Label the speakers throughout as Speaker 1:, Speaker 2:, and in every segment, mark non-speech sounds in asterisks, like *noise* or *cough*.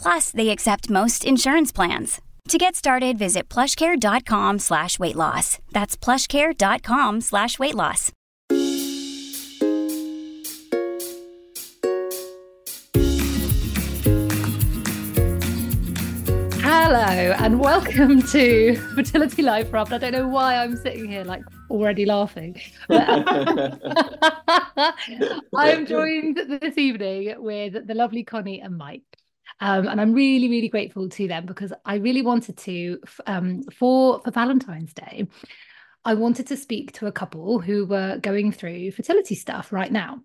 Speaker 1: Plus, they accept most insurance plans. To get started, visit plushcare.com slash weight loss. That's plushcare.com slash weight loss.
Speaker 2: Hello and welcome to *laughs* Fertility Life Raft. I don't know why I'm sitting here like already laughing. *laughs* *laughs* I'm joined this evening with the lovely Coni and Mike. Um, and I'm really, really grateful to them because I really wanted to, um, for for Valentine's Day, I wanted to speak to a couple who were going through fertility stuff right now,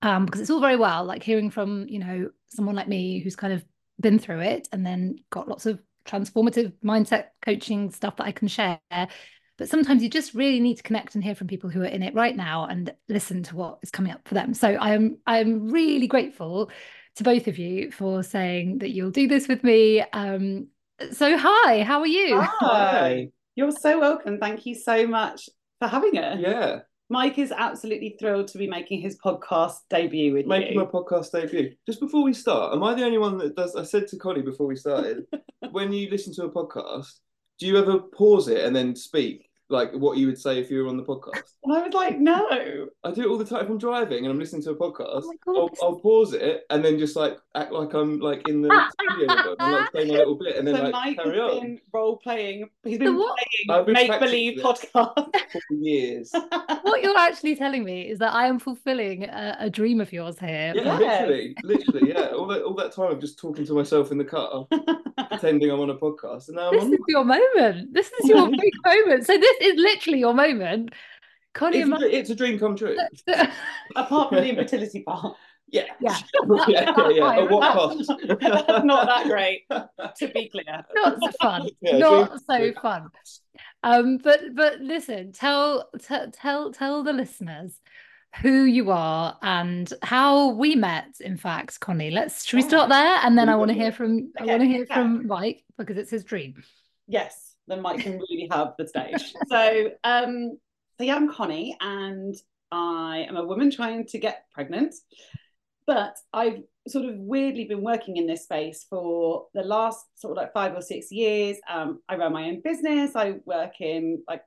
Speaker 2: um, because it's all very well like hearing from you know someone like me who's kind of been through it and then got lots of transformative mindset coaching stuff that I can share. But sometimes you just really need to connect and hear from people who are in it right now and listen to what is coming up for them. So I am I am really grateful to both of you for saying that you'll do this with me. Um, so hi, how are you?
Speaker 3: Hi. You're so welcome. Thank you so much for having us.
Speaker 4: Yeah.
Speaker 3: Mike is absolutely thrilled to be making his podcast debut with
Speaker 4: Making
Speaker 3: you.
Speaker 4: Making my podcast debut. Just before we start, am I the only one that does? I said to Coni before we started, *laughs* when you listen to a podcast, do you ever pause it and then speak like what you would say if you were on the podcast?
Speaker 3: And I was like, no.
Speaker 4: I do it all the time if I'm driving and I'm listening to a podcast.
Speaker 2: Oh God,
Speaker 4: I'll,
Speaker 2: this
Speaker 4: I'll pause it and then just like act like I'm like in the studio with them and like say my little bit and then
Speaker 3: so
Speaker 4: like
Speaker 3: Mike
Speaker 4: carry
Speaker 3: has
Speaker 4: on
Speaker 3: been role playing. He's been
Speaker 2: what-
Speaker 4: I've
Speaker 3: playing
Speaker 4: been
Speaker 3: make believe podcast. *laughs*
Speaker 4: for years. *laughs*
Speaker 2: what you're actually telling me is that I am fulfilling a, a dream of yours here.
Speaker 4: Yeah,
Speaker 3: Yes.
Speaker 4: literally, literally, yeah. All that, all that time of just talking to myself in the car, *laughs* pretending I'm on a podcast, and now I'm
Speaker 2: This
Speaker 4: on.
Speaker 2: is your moment. This is your big moment. So this is literally your moment. Coni
Speaker 4: It's
Speaker 2: and
Speaker 4: a, dr- it's a dream come true. *laughs*
Speaker 3: Apart from the infertility part.
Speaker 4: Yeah,
Speaker 2: Yeah. *laughs*
Speaker 4: yeah, yeah, yeah. At what cost?
Speaker 3: That's not that great, to be clear.
Speaker 2: not so fun *laughs*
Speaker 4: Yeah,
Speaker 2: not
Speaker 4: dream-
Speaker 2: so
Speaker 4: dream.
Speaker 2: fun um but but listen tell t- tell tell the listeners who you are and how we met in fact coni let's should we start there and then i want to hear from i want to hear
Speaker 3: okay.
Speaker 2: from mike because it's his dream
Speaker 3: Yes, then Mike can really have the stage. So, um, so yeah, I'm Coni, and I am a woman trying to get pregnant. But I've sort of weirdly been working in this space for the last sort of like five or six years. Um, I run my own business. I work in like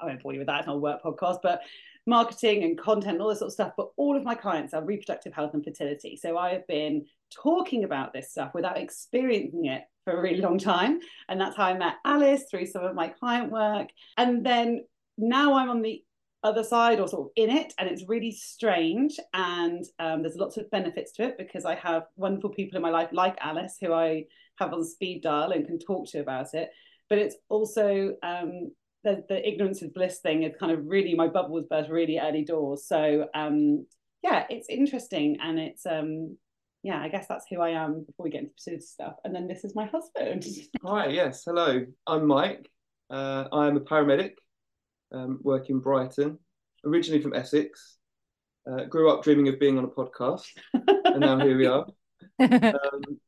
Speaker 3: I won't bore you with that. It's not a work podcast, but marketing and content and all this sort of stuff. But all of my clients are reproductive health and fertility. So I have been talking about this stuff without experiencing it for a really long time. And that's how I met Alice through some of my client work. And then now I'm on the other side or sort of in it, and it's really strange. And um, there's lots of benefits to it because I have wonderful people in my life like Alice who I have on speed dial and can talk to about it. But it's also um, the, the ignorance is bliss thing is kind of really my bubble was burst really early doors. So um, yeah, it's interesting and it's um, yeah, I guess that's who I am before we get into fertility stuff. And then this is my husband. *laughs*
Speaker 4: Hi, yes, hello. I'm Mike. Uh, I am a paramedic, um, work in Brighton, originally from Essex. Uh, grew up dreaming of being on a podcast, and now here we are. *laughs* Um,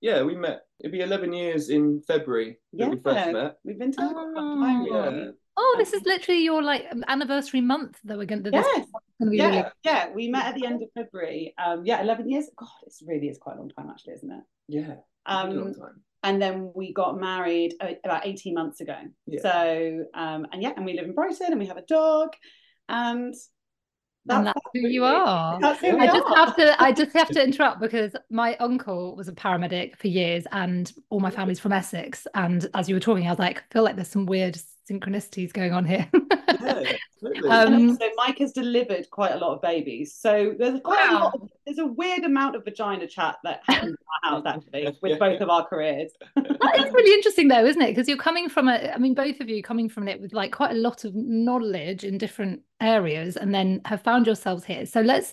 Speaker 4: yeah, we met. It'd be 11 years in February that we first met.
Speaker 3: We've been together for a long time.
Speaker 4: Yeah.
Speaker 3: Really.
Speaker 2: oh this is literally your like anniversary month that we're going to this
Speaker 3: Yes.
Speaker 2: gonna be
Speaker 3: Yeah,
Speaker 2: really
Speaker 3: yeah, we met at the end of *laughs* February. Um, yeah, 11 years. God, it really is quite a long time, actually, isn't it?
Speaker 4: Yeah, a long
Speaker 3: Um,
Speaker 4: time.
Speaker 3: and then we got married uh, about 18 months ago.
Speaker 4: Yeah.
Speaker 3: So, um, and yeah, and we live in Brighton and we have a dog. And
Speaker 2: and that's who you are
Speaker 3: who
Speaker 2: I just
Speaker 3: are.
Speaker 2: have to I just have to *laughs* interrupt because my uncle was a paramedic for years and all my family's from Essex. And as you were talking, I was like, I feel like there's some weird synchronicities going on here.
Speaker 4: Yeah, *laughs* absolutely.
Speaker 2: Um,
Speaker 3: so Mike has delivered quite a lot of babies. So there's quite a lot. Of, there's a weird amount of vagina chat that happens in our house actually *laughs* with both of our careers.
Speaker 2: That is really interesting though, isn't it? Because you're coming from a, I mean, both of you coming from it with like quite a lot of knowledge in different areas and then have found yourselves here. So let's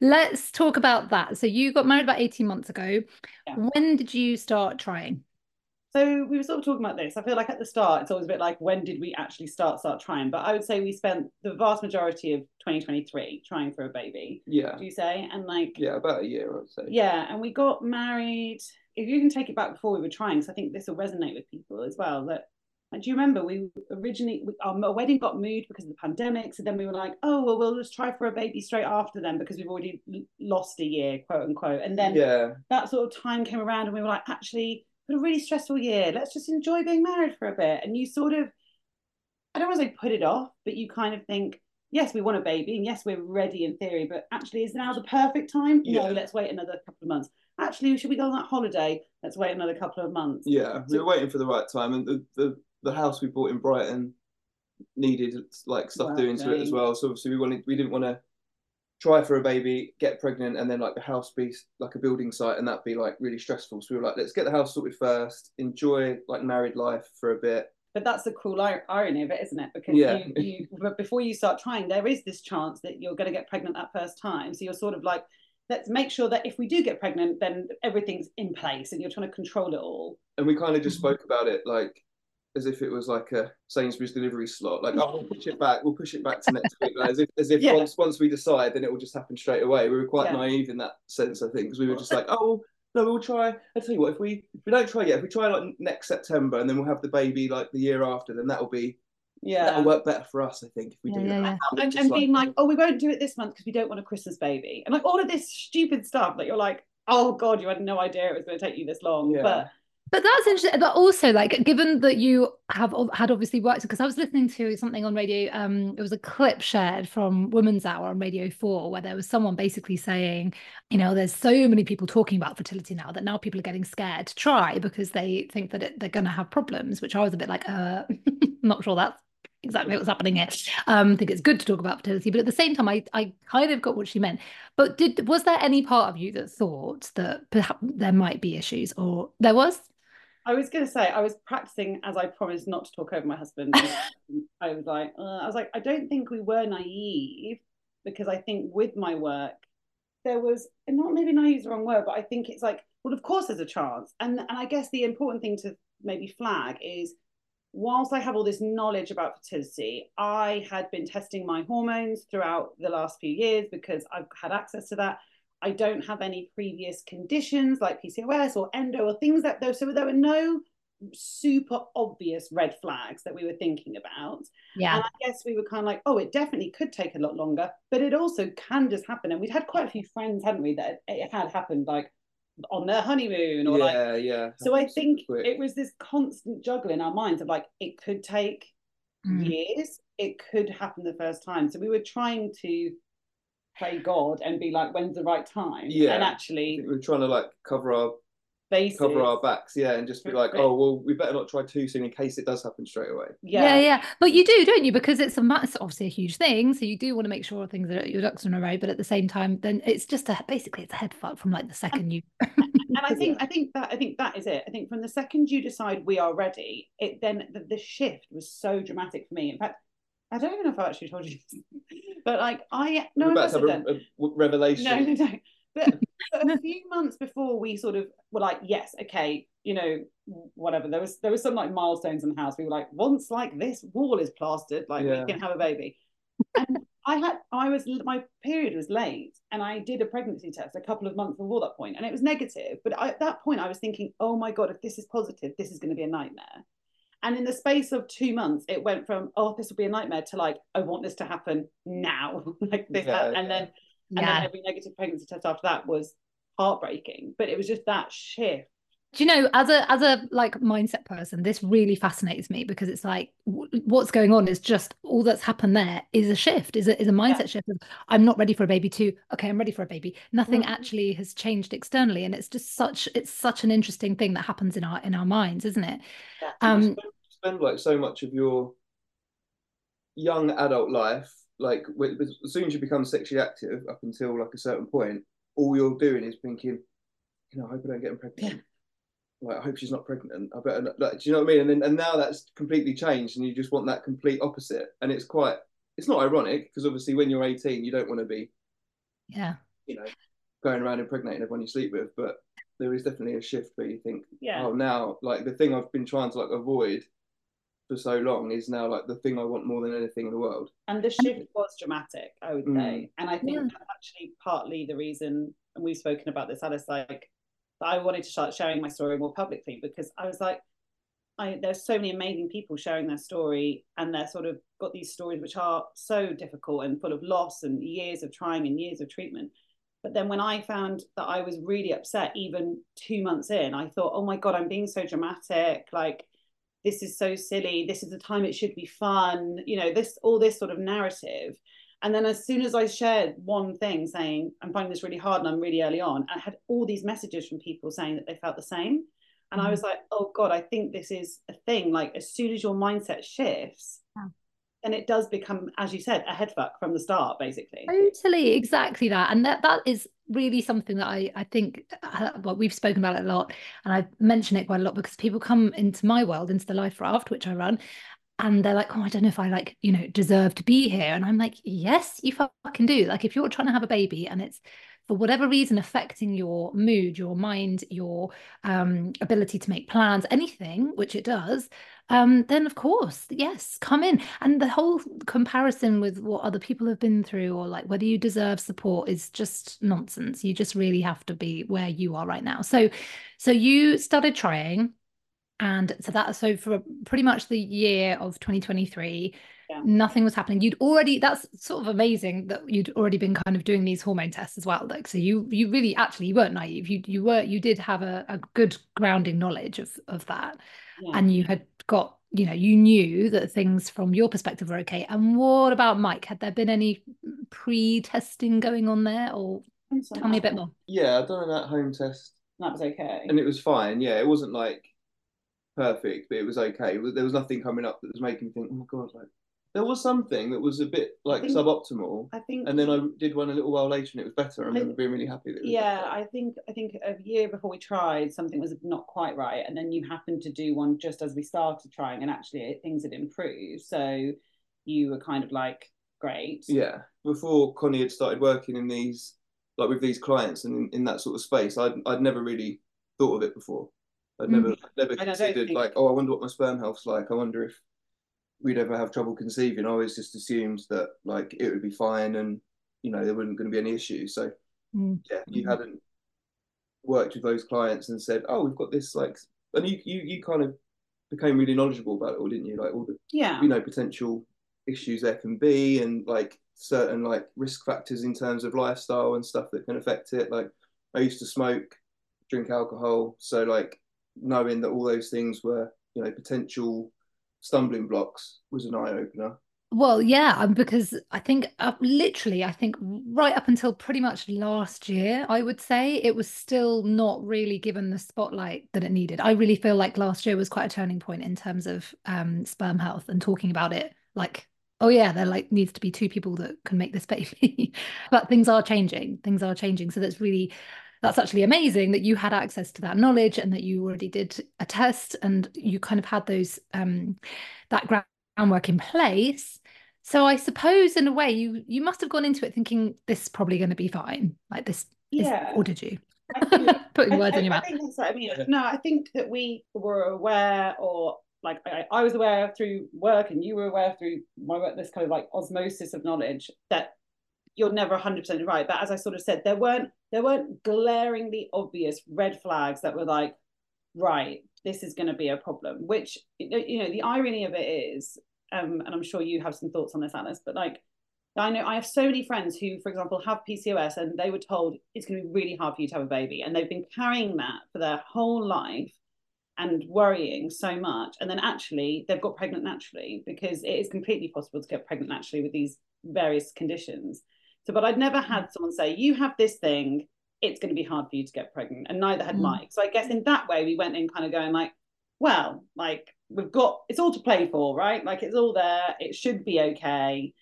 Speaker 2: let's talk about that. So you got married about 18 months ago.
Speaker 3: Yeah.
Speaker 2: When did you start trying?
Speaker 3: So we were sort of talking about this. I feel like at the start, it's always a bit like, when did we actually start start trying? But I would say we spent the vast majority of 2023 trying for a baby.
Speaker 4: yeah,
Speaker 3: Do you say? And like,
Speaker 4: yeah, about a year, I would say.
Speaker 3: yeah, and we got married. If you can take it back before we were trying, because I think this will resonate with people as well. That like, do you remember we originally we, our wedding got moved because of the pandemic? So then we were like, oh well, we'll just try for a baby straight after then because we've already lost a year, quote unquote. And then
Speaker 4: yeah,
Speaker 3: that sort of time came around, and we were like, actually, it's a really stressful year. Let's just enjoy being married for a bit. And you sort of, I don't want to say put it off, but you kind of think, yes, we want a baby, and yes, we're ready in theory, but actually, is now the perfect time?
Speaker 4: Yeah.
Speaker 3: No, let's wait another couple of months. Actually, should we go on that holiday? Let's wait another couple of months.
Speaker 4: yeah. We were waiting for the right time, and the the, the house we bought in Brighton needed like stuff doing to it as well. So obviously we wanted we didn't want to try for a baby, get pregnant, and then like the house be like a building site, and that'd be like really stressful. So we were like, let's get the house sorted first, enjoy like married life for a bit.
Speaker 3: But that's the cruel irony of it, isn't it? Because
Speaker 4: Yeah.
Speaker 3: you, you, *laughs* but before you start trying, there is this chance that you're going to get pregnant that first time. So you're sort of like, let's make sure that if we do get pregnant, then everything's in place, and you're trying to control it all.
Speaker 4: And we kind of just
Speaker 2: Mhm.
Speaker 4: spoke about it like as if it was like a Sainsbury's delivery slot. Like, oh, we'll push it back. We'll push it back to next week. Like, as if, as if
Speaker 3: Yeah.
Speaker 4: once once we decide, then it will just happen straight away. We were quite
Speaker 3: Yeah.
Speaker 4: naive in that sense, I think, because we were just like, oh, no, we'll try. I tell you what, if we if we don't try yet, if we try like next September, and then we'll have the baby like the year after, then that'll be
Speaker 3: Yeah.
Speaker 4: that'll work better for us, I think, if we
Speaker 2: Yeah,
Speaker 4: do
Speaker 2: yeah,
Speaker 4: that.
Speaker 2: yeah.
Speaker 3: and,
Speaker 4: Just
Speaker 3: and being like, oh, we won't do it this month because we don't want a Christmas baby, and like all of this stupid stuff that you're like, oh god, you had no idea it was going to take you this long.
Speaker 4: Yeah.
Speaker 3: But
Speaker 2: But that's interesting. But also, like, given that you have had obviously worked, because I was listening to something on radio. Um, it was a clip shared from Women's Hour on Radio Four, where there was someone basically saying, you know, there's so many people talking about fertility now that now people are getting scared to try because they think that it, they're going to have problems. Which I was a bit like, uh, *laughs* not sure that's exactly what's happening here. Um, I think it's good to talk about fertility, but at the same time, I I kind of got what she meant. But did was there any part of you that thought that perhaps there might be issues, or there was?
Speaker 3: I was going to say I was practicing as I promised not to talk over my husband. *laughs* I was like, uh, I was like, I don't think we were naive because I think with my work there was and not maybe naive is the wrong word, but I think it's like, well, of course there's a chance, and and I guess the important thing to maybe flag is. Whilst I have all this knowledge about fertility, I had been testing my hormones throughout the last few years because I've had access to that. I don't have any previous conditions like PCOS or endo or things that though. So there were no super obvious red flags that we were thinking about.
Speaker 2: Yeah.
Speaker 3: And I guess we were kind of like, oh, it definitely could take a lot longer, but it also can just happen. And we'd had quite a few friends, hadn't we, that it had happened like on their honeymoon or like.
Speaker 4: yeah, yeah.
Speaker 3: So I think
Speaker 4: Quick.
Speaker 3: it was this constant juggle in our minds of like, it could take
Speaker 2: Mm.
Speaker 3: years, it could happen the first time. So we were trying to play God and be like, when's the right time?
Speaker 4: Yeah.
Speaker 3: And
Speaker 4: I
Speaker 3: actually,
Speaker 4: think we're trying to like cover our
Speaker 3: basis.
Speaker 4: cover our backs, yeah, and just be like, oh well, we better not try too soon in case it does happen straight away.
Speaker 2: yeah, yeah, But you do, don't you? Because it's a mass, obviously a huge thing. So you do want to make sure things are your ducks in a row. But at the same time, then it's just a basically it's a head fuck from like the second you.
Speaker 3: and *laughs* I think I think that I think that is it. I think from the second you decide we are ready, it then the, the shift was so dramatic for me. In fact, I don't even know if I actually told you, this, *laughs* but like I no,
Speaker 4: we're about to have a, a revelation.
Speaker 3: No, no, no. But, but *laughs* a few months before we sort of were like, yes, okay, you know, whatever. There was there was some like milestones in the house. We were like, once like this wall is plastered, like
Speaker 4: Yeah.
Speaker 3: we can have a baby. And I had I was my period was late, and I did a pregnancy test a couple of months before that point, and it was negative. But I, at that point, I was thinking, oh my god, if this is positive, this is going to be a nightmare. And in the space of two months, it went from oh, this will be a nightmare to like I want this to happen now, *laughs* like this,
Speaker 4: Yeah,
Speaker 3: and then and then
Speaker 2: Yeah.
Speaker 3: every negative pregnancy test after that was heartbreaking. But it was just that shift.
Speaker 2: Do you know, as a as a like mindset person, this really fascinates me because it's like w- what's going on is just all that's happened there is a shift, is a is a mindset shift of I'm not ready for a baby too okay, I'm ready for a baby. Nothing
Speaker 3: Mhm.
Speaker 2: actually has changed externally, and it's just such it's such an interesting thing that happens in our in our minds, isn't it?
Speaker 3: Yeah.
Speaker 2: Um,
Speaker 4: you spend, spend like so much of your young adult life, like as soon as you become sexually active, up until like a certain point, all you're doing is thinking, you know, I hope I don't get pregnant. Yeah. Like, I hope she's not pregnant. I better, like, do you know what I mean? And then, and now that's completely changed, and you just want that complete opposite. And it's quite, it's not ironic because obviously when you're 18, you don't want to be,
Speaker 2: yeah,
Speaker 4: you know, going around impregnating everyone you sleep with. But there is definitely a shift where you think,
Speaker 3: yeah,
Speaker 4: oh, now like the thing I've been trying to like avoid for so long is now like the thing I want more than anything in the world.
Speaker 3: And the shift was dramatic, I would mm. say. And I think yeah. that's actually partly the reason, and we've spoken about this, Alice, like I wanted to start sharing my story more publicly because I was like, I, there's so many amazing people sharing their story and they're sort of got these stories which are so difficult and full of loss and years of trying and years of treatment. But then when I found that I was really upset, even two months in, I thought, oh my God, I'm being so dramatic. Like, this is so silly this is the time it should be fun you know this all this sort of narrative and then as soon as i shared one thing saying i'm finding this really hard and i'm really early on i had all these messages from people saying that they felt the same and mm-hmm. i was like oh god i think this is a thing like as soon as your mindset shifts yeah and it does become, as you said, a headfuck from the start, basically.
Speaker 2: Totally, exactly that, and that that is really something that I I think uh, well we've spoken about it a lot, and I mention it quite a lot because people come into my world, into the Life Raft, which I run, and they're like, oh, I don't know if I like you know deserve to be here, and I'm like, yes, you fucking do. Like if you're trying to have a baby and it's for whatever reason affecting your mood, your mind, your um, ability to make plans, anything, which it does, um, then of course, yes, come in. And the whole comparison with what other people have been through or like whether you deserve support is just nonsense. You just really have to be where you are right now. So, so you started trying. And so that so for pretty much the year of 2023, yeah. nothing was happening. You'd already that's sort of amazing that you'd already been kind of doing these hormone tests as well. Like so you you really actually you weren't naive. You you were you did have a, a good grounding knowledge of of that. Yeah. And you had got you know you knew that things from your perspective were okay and what about mike had there been any pre-testing going on there or tell me a bit more
Speaker 4: yeah i've done that home test
Speaker 3: that was okay
Speaker 4: and it was fine yeah it wasn't like perfect but it was okay there was nothing coming up that was making me think oh my god like there was something that was a bit like
Speaker 3: I think,
Speaker 4: suboptimal.
Speaker 3: I think,
Speaker 4: and then I did one a little while later, and it was better. I remember I, being really happy.
Speaker 3: yeah, I think I think a year before we tried, something was not quite right, and then you happened to do one just as we started trying, and actually things had improved. So you were kind of like, great.
Speaker 4: Yeah, before Coni had started working in these, like with these clients, and in, in that sort of space, I'd I'd never really thought of it before. I'd never mm. never considered think... like, oh, I wonder what my sperm health's like. I wonder if we'd ever have trouble conceiving. I always just assumed that like it would be fine and you know there wasn't going to be any issues. So mm. yeah, you hadn't worked with those clients and said, oh, we've got this like, and you you you kind of became really knowledgeable about it all, didn't you? Like all the
Speaker 3: yeah,
Speaker 4: you know, potential issues there can be and like certain like risk factors in terms of lifestyle and stuff that can affect it. Like I used to smoke, drink alcohol, so like knowing that all those things were you know potential stumbling blocks was an eye opener.
Speaker 2: Well, yeah, um, because I think uh, literally, I think right up until pretty much last year, I would say it was still not really given the spotlight that it needed. I really feel like last year was quite a turning point in terms of um, sperm health and talking about it like, oh yeah, there like needs to be two people that can make this baby. *laughs* but things are changing. Things are changing. So that's really that's actually amazing that you had access to that knowledge and that you already did a test and you kind of had those um, that groundwork in place. So i suppose in a way you you must have gone into it thinking this is probably going to be fine like this
Speaker 3: yeah.
Speaker 2: is, or did you
Speaker 3: think, *laughs*
Speaker 2: putting words
Speaker 3: I,
Speaker 2: in your mouth.
Speaker 3: I, I mean. No i think that we were aware or like I, I was aware through work and you were aware through my work this kind of like osmosis of knowledge that you're never 100% right. But as i sort of said there weren't there weren't glaringly obvious red flags that were like right this is going to be a problem which you know the irony of it is um, and i'm sure you have some thoughts on this alice but like i know i have so many friends who for example have pcos and they were told it's going to be really hard for you to have a baby and they've been carrying that for their whole life and worrying so much and then actually they've got pregnant naturally because it is completely possible to get pregnant naturally with these various conditions so, but I'd never had someone say, you have this thing, it's going to be hard for you to get pregnant. And neither had mm. Mike. So I guess in that way, we went in kind of going like, well, like we've got it's all to play for, right? Like it's all there. It should be okay.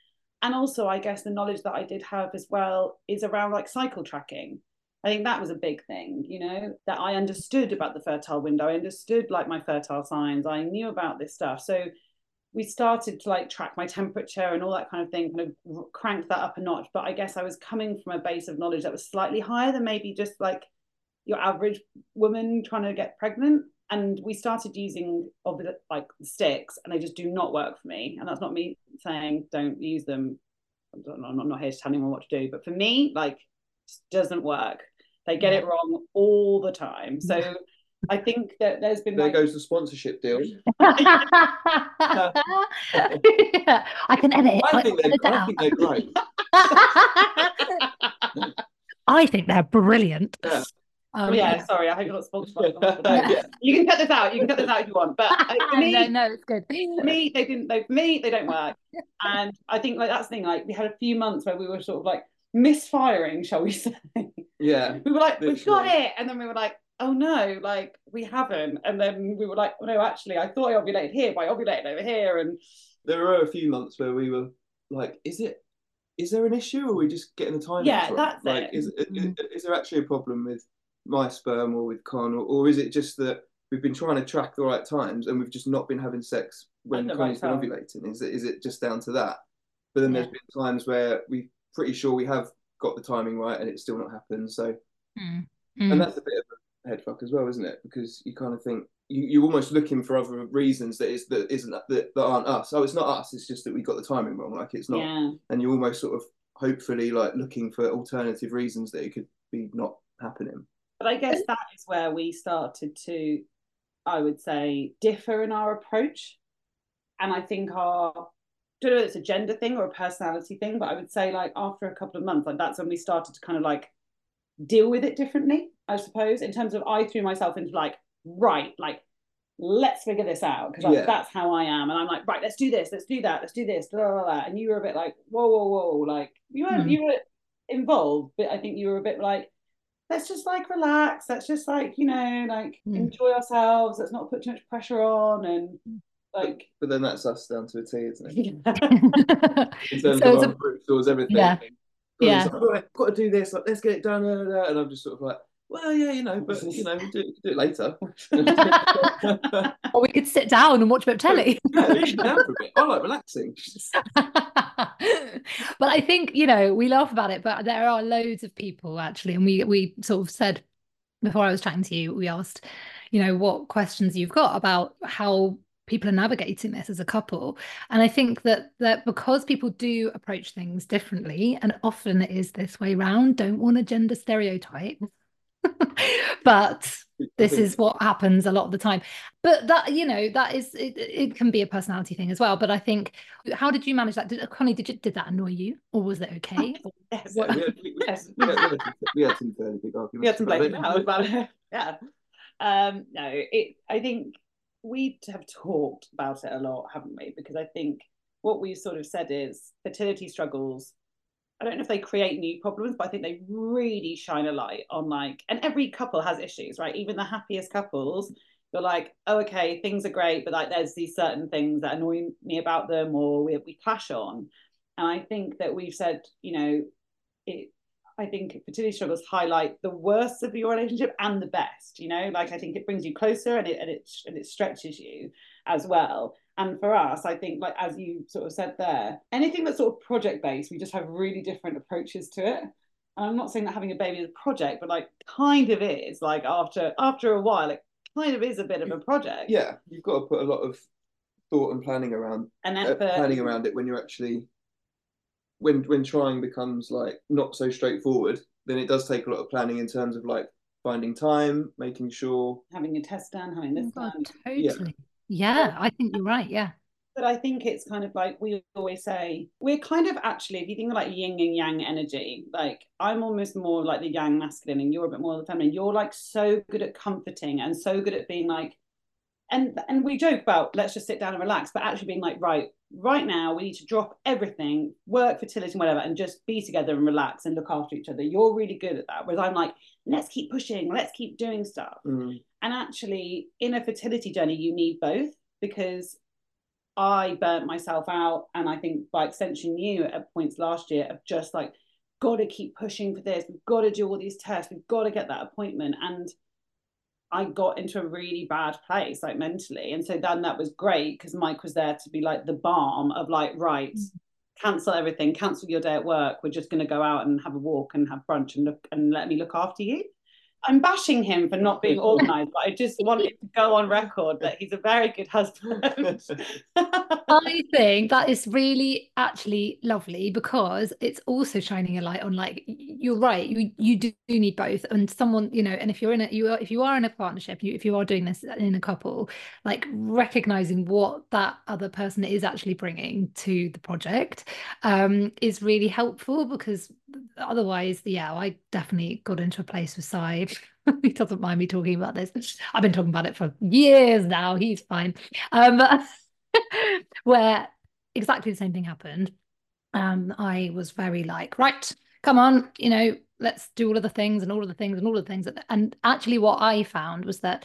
Speaker 3: And also, I guess the knowledge that I did have as well is around like cycle tracking. I think that was a big thing, you know, that I understood about the fertile window. I understood like my fertile signs. I knew about this stuff. So we started to like track my temperature and all that kind of thing, kind of crank that up a notch. But I guess I was coming from a base of knowledge that was slightly higher than maybe just like your average woman trying to get pregnant. And we started using of like sticks, and they just do not work for me. And that's not me saying don't use them. I'm not here to tell anyone what to do, but for me, like, doesn't work. They get it wrong all the time. So *laughs* I think that there's been
Speaker 4: there
Speaker 3: like...
Speaker 4: goes the sponsorship deal. *laughs*
Speaker 2: yeah, I can edit it.
Speaker 4: I,
Speaker 2: I,
Speaker 4: think, they're, I think they're great. *laughs*
Speaker 2: I think they're brilliant.
Speaker 4: Yeah.
Speaker 3: Um, yeah, sorry, I hope you're not sponsored by *laughs* them. yeah. You can cut this out. You can cut this out if you want. But for me,
Speaker 2: no, no, it's good.
Speaker 3: For me, they didn't. They, for me, they don't work. And I think like that's the thing. Like we had a few months where we were sort of like misfiring, shall we say?
Speaker 4: Yeah.
Speaker 3: We were like, we've got it, and then we were like, oh no, like we haven't. And then we were like, oh, no, actually, I thought I ovulated here, but I ovulated over here. And
Speaker 4: there were a few months where we were like, is it? Is there an issue, or are we just getting the time?
Speaker 3: Yeah, that's
Speaker 4: like,
Speaker 3: it.
Speaker 4: Is, mm. is, is there actually a problem with my sperm or with Con, or, or is it just that we've been trying to track the right times and we've just not been having sex when Coni's right been ovulating? Is it is it just down to that? But then yeah. there's been times where we're pretty sure we have got the timing right and it's still not happened. So,
Speaker 2: mm.
Speaker 4: Mm. and that's a bit of a head fuck as well, isn't it? Because you kind of think you, you're almost looking for other reasons that is that isn't that, that aren't us. Oh, it's not us. It's just that we got the timing wrong. Like it's not.
Speaker 3: Yeah.
Speaker 4: And you're almost sort of hopefully like looking for alternative reasons that it could be not happening.
Speaker 3: But I guess that is where we started to, I would say, differ in our approach. And I think our, I don't know if it's a gender thing or a personality thing, but I would say like after a couple of months, like that's when we started to kind of like deal with it differently, I suppose, in terms of I threw myself into like, right, like let's figure this out because yeah. that's how I am. And I'm like, right, let's do this, let's do that, let's do this, blah, blah, blah. and you were a bit like, whoa, whoa, whoa, like you were mm. you were involved, but I think you were a bit like, let's just like relax. Let's just like, you know, like mm. enjoy ourselves. Let's not put too much pressure on and like
Speaker 4: but, but then that's us down to a T, isn't it? *laughs* In *laughs* terms so of our a... everything.
Speaker 2: Yeah. yeah.
Speaker 4: Like, oh, I've got to do this, like let's get it done, and I'm just sort of like, well, yeah, you know, but you know, we do, do it later. *laughs* *laughs*
Speaker 2: or we could sit down and watch a bit of telly.
Speaker 4: yeah, we down for a bit. I like relaxing. *laughs*
Speaker 2: but I think you know we laugh about it, but there are loads of people actually, and we we sort of said before I was chatting to you, we asked, you know, what questions you've got about how people are navigating this as a couple and i think that that because people do approach things differently and often it is this way round don't want a gender stereotype *laughs* but this is what happens a lot of the time. But that you know that is it, it can be a personality thing as well. But i think how did you manage that? Did coni did you, did that annoy you or was it okay? *laughs* *laughs*
Speaker 4: Yes, we, had, we, yes. we, had, we had some fairly big arguments
Speaker 3: we had some blame about it yeah. Um no it i think we have talked about it a lot haven't we? Because i think what we've sort of said is fertility struggles I don't know if they create new problems, but I think they really shine a light on like, and every couple has issues, right? Even the happiest couples, you're like, oh, okay, things are great, but like there's these certain things that annoy me about them or we, we clash on. And I think that we've said, you know, it, I think fertility struggles highlight the worst of your relationship and the best, you know, like I think it brings you closer and it, and it, and it stretches you as well. And for us, I think, like as you sort of said there, anything that's sort of project based, we just have really different approaches to it. And I'm not saying that having a baby is a project, but like kind of is. Like after after a while, it kind of is a bit of a project.
Speaker 4: Yeah, you've got to put a lot of thought and planning around
Speaker 3: and uh,
Speaker 4: planning around it when you're actually when when trying becomes like not so straightforward. Then it does take a lot of planning in terms of like finding time, making sure
Speaker 3: having a test done, having this oh, done.
Speaker 2: Totally. Yeah. Yeah, I think you're right. Yeah.
Speaker 3: But I think it's kind of like we always say, we're kind of actually, if you think of like yin and yang energy, like I'm almost more like the yang masculine and you're a bit more the feminine. You're like so good at comforting and so good at being like, and and we joke about let's just sit down and relax, but actually being like, right, right now we need to drop everything, work, fertility, and whatever, and just be together and relax and look after each other. You're really good at that. Whereas I'm like, let's keep pushing, let's keep doing stuff.
Speaker 4: Mm.
Speaker 3: And actually, in a fertility journey, you need both because I burnt myself out. And I think by extension, you at points last year of just like, got to keep pushing for this. We've got to do all these tests. We've got to get that appointment. And I got into a really bad place, like mentally. And so then that was great because Mike was there to be like the balm of like, right, mm-hmm. cancel everything, cancel your day at work. We're just going to go out and have a walk and have brunch and look and let me look after you. I'm bashing him for not being *laughs* organized, but I just wanted to go on record that he's a very good husband. *laughs*
Speaker 2: I think that is really actually lovely because it's also shining a light on like you're right, you you do need both. And someone, you know, and if you're in a you are if you are in a partnership, you if you are doing this in a couple, like recognizing what that other person is actually bringing to the project um is really helpful because otherwise, yeah, I definitely got into a place with side. *laughs* he doesn't mind me talking about this. I've been talking about it for years now. He's fine. Um, *laughs* where exactly the same thing happened. Um, I was very like, right, come on, you know, let's do all of the things and all of the things and all of the things. And actually, what I found was that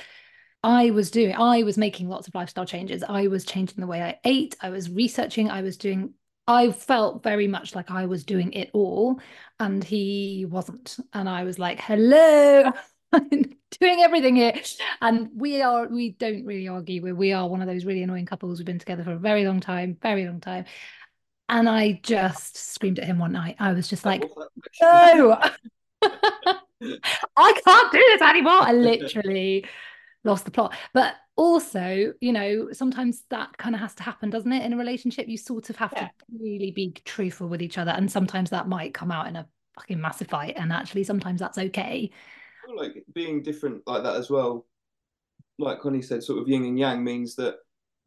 Speaker 2: I was doing, I was making lots of lifestyle changes. I was changing the way I ate. I was researching. I was doing I felt very much like I was doing it all and he wasn't. And I was like, hello, *laughs* *laughs* I'm doing everything here. And we are, we don't really argue. We, we are one of those really annoying couples. We've been together for a very long time, very long time. And I just screamed at him one night. I was just like, no, *laughs* I can't do this anymore. I literally lost the plot. But also, you know, sometimes that kind of has to happen, doesn't it? In a relationship, you sort of have yeah. to really be truthful with each other. And sometimes that might come out in a fucking massive fight. And actually, sometimes that's okay.
Speaker 4: like being different like that as well. Like Coni said, sort of yin and yang means that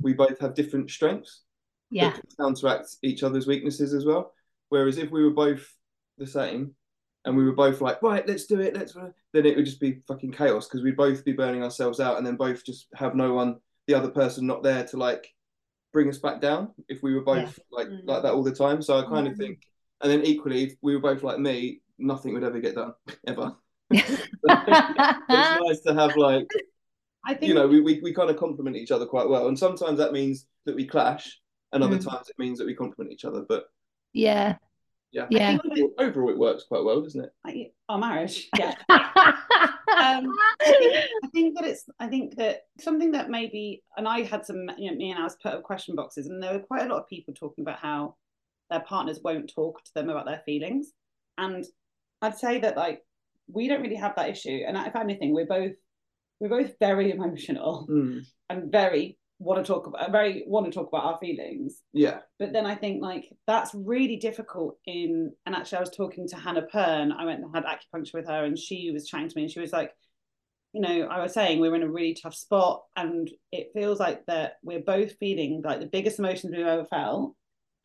Speaker 4: we both have different strengths.
Speaker 2: Yeah.
Speaker 4: Counteract each other's weaknesses as well. Whereas if we were both the same, and we were both like, right, let's do it, let's, then it would just be fucking chaos because we'd both be burning ourselves out and then both just have no one, the other person not there to like bring us back down if we were both yeah. like mm. like that all the time. So I kind mm. of think, and then equally, if we were both like me, nothing would ever get done *laughs* ever. *laughs* it's nice to have like, I think you know, we, we, we kind of complement each other quite well, and sometimes that means that we clash, and other mm. times it means that we complement each other. But
Speaker 2: yeah,
Speaker 4: yeah. Yeah. overall, it works quite well, doesn't
Speaker 3: it? Our marriage, yeah. *laughs* um, I, think, I, think, that it's. I think that something that maybe, and I had some. You know, me and I was put up question boxes, and there were quite a lot of people talking about how their partners won't talk to them about their feelings, and I'd say that like we don't really have that issue, and if anything, we're both we're both very *laughs* emotional mm. and very want to talk about very want to talk about our feelings.
Speaker 4: Yeah.
Speaker 3: But then i think like that's really difficult in and actually i was talking to hannah pern i went and had acupuncture with her and she was chatting to me and she was like you know i was saying we're in a really tough spot and it feels like that we're both feeling like the biggest emotions we've ever felt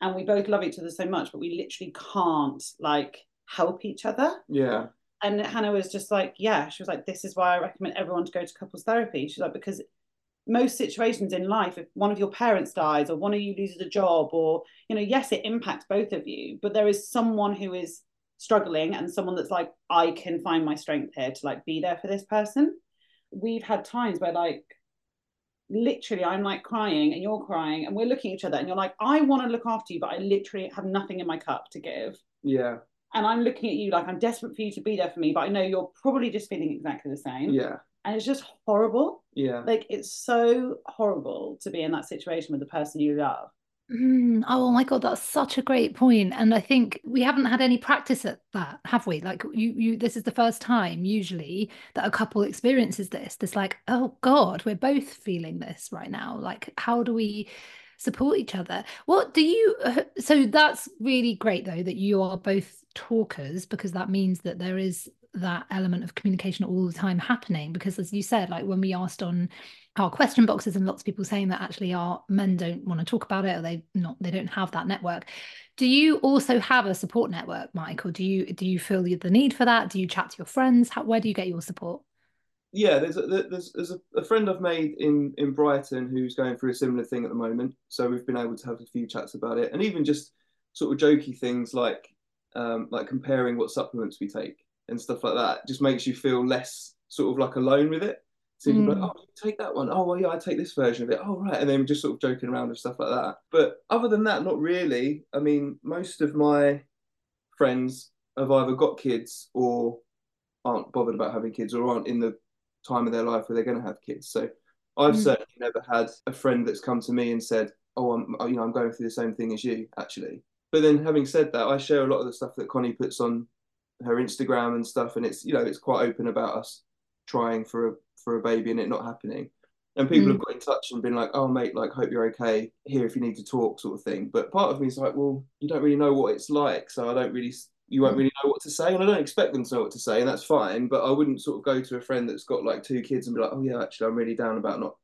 Speaker 3: and we both love each other so much but we literally can't like help each other.
Speaker 4: Yeah.
Speaker 3: And hannah was just like yeah she was like this is why i recommend everyone to go to couples therapy. She's like because most situations in life if one of your parents dies or one of you loses a job or you know yes it impacts both of you but there is someone who is struggling and someone that's like i can find my strength here to like be there for this person. We've had times where like literally i'm like crying and you're crying and we're looking at each other and you're like i want to look after you but i literally have nothing in my cup to give.
Speaker 4: Yeah.
Speaker 3: And i'm looking at you like i'm desperate for you to be there for me but i know you're probably just feeling exactly the same.
Speaker 4: Yeah
Speaker 3: and it's just horrible.
Speaker 4: Yeah.
Speaker 3: Like it's so horrible to be in that situation with the person you love.
Speaker 2: Mm, oh my god, that's such a great point. And I think we haven't had any practice at that, have we? Like you you this is the first time usually that a couple experiences this. This like, oh god, we're both feeling this right now. Like how do we support each other? What do you uh, so that's really great though that you are both talkers because that means that there is that element of communication all the time happening? Because as you said like when we asked on our question boxes and lots of people saying that actually our men don't want to talk about it or they not they don't have that network do you also have a support network mike? Or do you do you feel the need for that? Do you chat to your friends? How, where do you get your support?
Speaker 4: Yeah there's a, there's, there's a, friend i've made in in brighton who's going through a similar thing at the moment. So we've been able to have a few chats about it and even just sort of jokey things like um, like comparing what supplements we take and stuff like that just makes you feel less sort of like alone with it So you'd be like, oh, take that one. Oh, well, yeah, I take this version of it. Oh, right. And then just sort of joking around with stuff like that. But other than that, not really. I mean, most of my friends have either got kids or aren't bothered about having kids or aren't in the time of their life where they're going to have kids. So I've mm. certainly never had a friend that's come to me and said, "Oh, I'm you know I'm going through the same thing as you." Actually, but then having said that, I share a lot of the stuff that Coni puts on her Instagram and stuff, and it's you know it's quite open about us trying for a for a baby and it not happening. And people mm. have got in touch and been like, "Oh, mate, like hope you're okay. Here if you need to talk," sort of thing. But part of me is like, "Well, you don't really know what it's like, so I don't really you won't really know what to say, and I don't expect them to know what to say, and that's fine. But I wouldn't sort of go to a friend that's got like two kids and be like, "Oh yeah, actually, I'm really down about not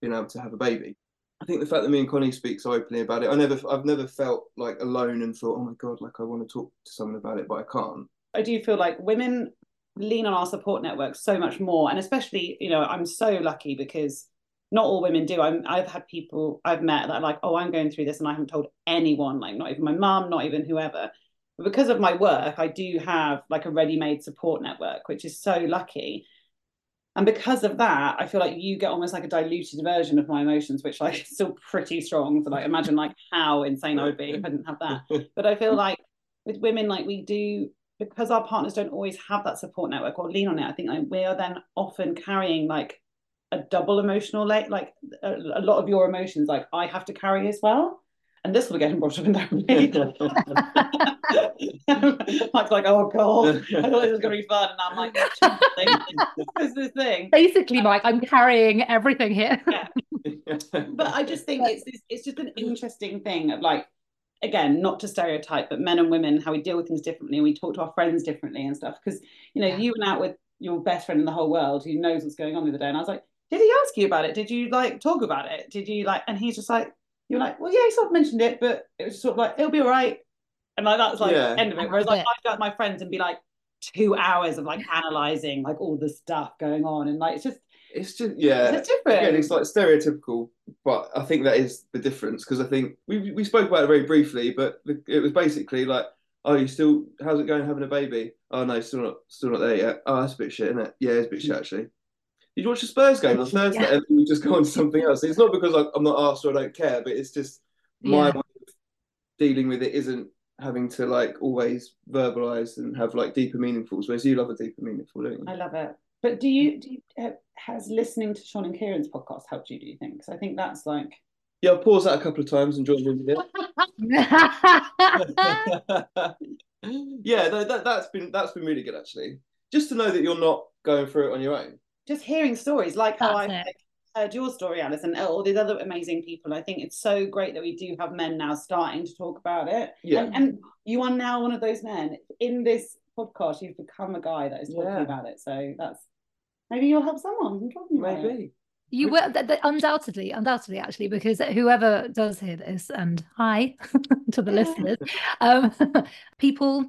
Speaker 4: being able to have a baby." I think the fact that me and Coni speak so openly about it, I never, I've never felt like alone and thought, "Oh my god, like I want to talk to someone about it, but I can't."
Speaker 3: I do feel like women lean on our support network so much more, and especially, you know, I'm so lucky because not all women do. I'm, I've had people I've met that are like, "Oh, I'm going through this," and I haven't told anyone, like not even my mum, not even whoever but because of my work, I do have like a ready-made support network, which is so lucky. And because of that, I feel like you get almost like a diluted version of my emotions, which like *laughs* is still pretty strong. So like imagine like how insane I would be if I didn't have that. *laughs* But I feel like with women, like we do because our partners don't always have that support network or lean on it. I think like we are then often carrying like a double emotional like like a, a lot of your emotions like I have to carry as well and this will get him brought up in therapy. *laughs* *laughs* Mike's like, oh god, I thought this was gonna be fun, and I'm like, *laughs* this is the thing.
Speaker 2: Basically, Mike, I'm carrying everything here.
Speaker 3: yeah. But I just think it's it's just an interesting thing of like, again, not to stereotype, but men and women, how we deal with things differently, and we talk to our friends differently and stuff. Because you know, yeah. you went out with your best friend in the whole world who knows what's going on the other day, and I was like, did he ask you about it? Did you like talk about it? Did you like? And he's just like you're like, well, yeah, he sort of mentioned it, but it was sort of like, it'll be all right. And like that's like yeah. end of it. Whereas like I'd go with my friends and be like two hours of like analysing like all the stuff going on. And like it's just
Speaker 4: it's just yeah
Speaker 3: it's different.
Speaker 4: Again, it's like stereotypical, but I think that is the difference because I think we we spoke about it very briefly, but it was basically like, oh, you still how's it going having a baby? Oh no, still not still not there yet. Oh, that's a bit shit, isn't it? Yeah, it's a bit shit mm. actually. Did you watch the Spurs game on *laughs* Thursday? Yeah. And we just go on to something else. It's not because I'm not asked or I don't care, but it's just my yeah. way of dealing with it isn't having to like always verbalize and have like deeper meaningfuls. Whereas you love a deeper meaningful, don't you?
Speaker 3: I love it. But do you, do you uh, has listening to Sean and Kieran's podcast helped you? Do you think? Because I think that's like
Speaker 4: yeah, I've paused that a couple of times and joined in with it. *laughs* yeah, that, that, that's been that's been really good actually. Just to know that you're not going through it on your own
Speaker 3: just hearing stories like how I heard your story, Alice, and all these other amazing people. I think it's so great that we do have men now starting to talk about it. Yeah. And, and you are now one of those men in this podcast. You've become a guy that is talking yeah. about it. So that's maybe you'll help someone from talking about maybe. it.
Speaker 2: You will th- th- undoubtedly, undoubtedly, actually, because whoever does hear this, and hi *laughs* to the listeners, um, *laughs* people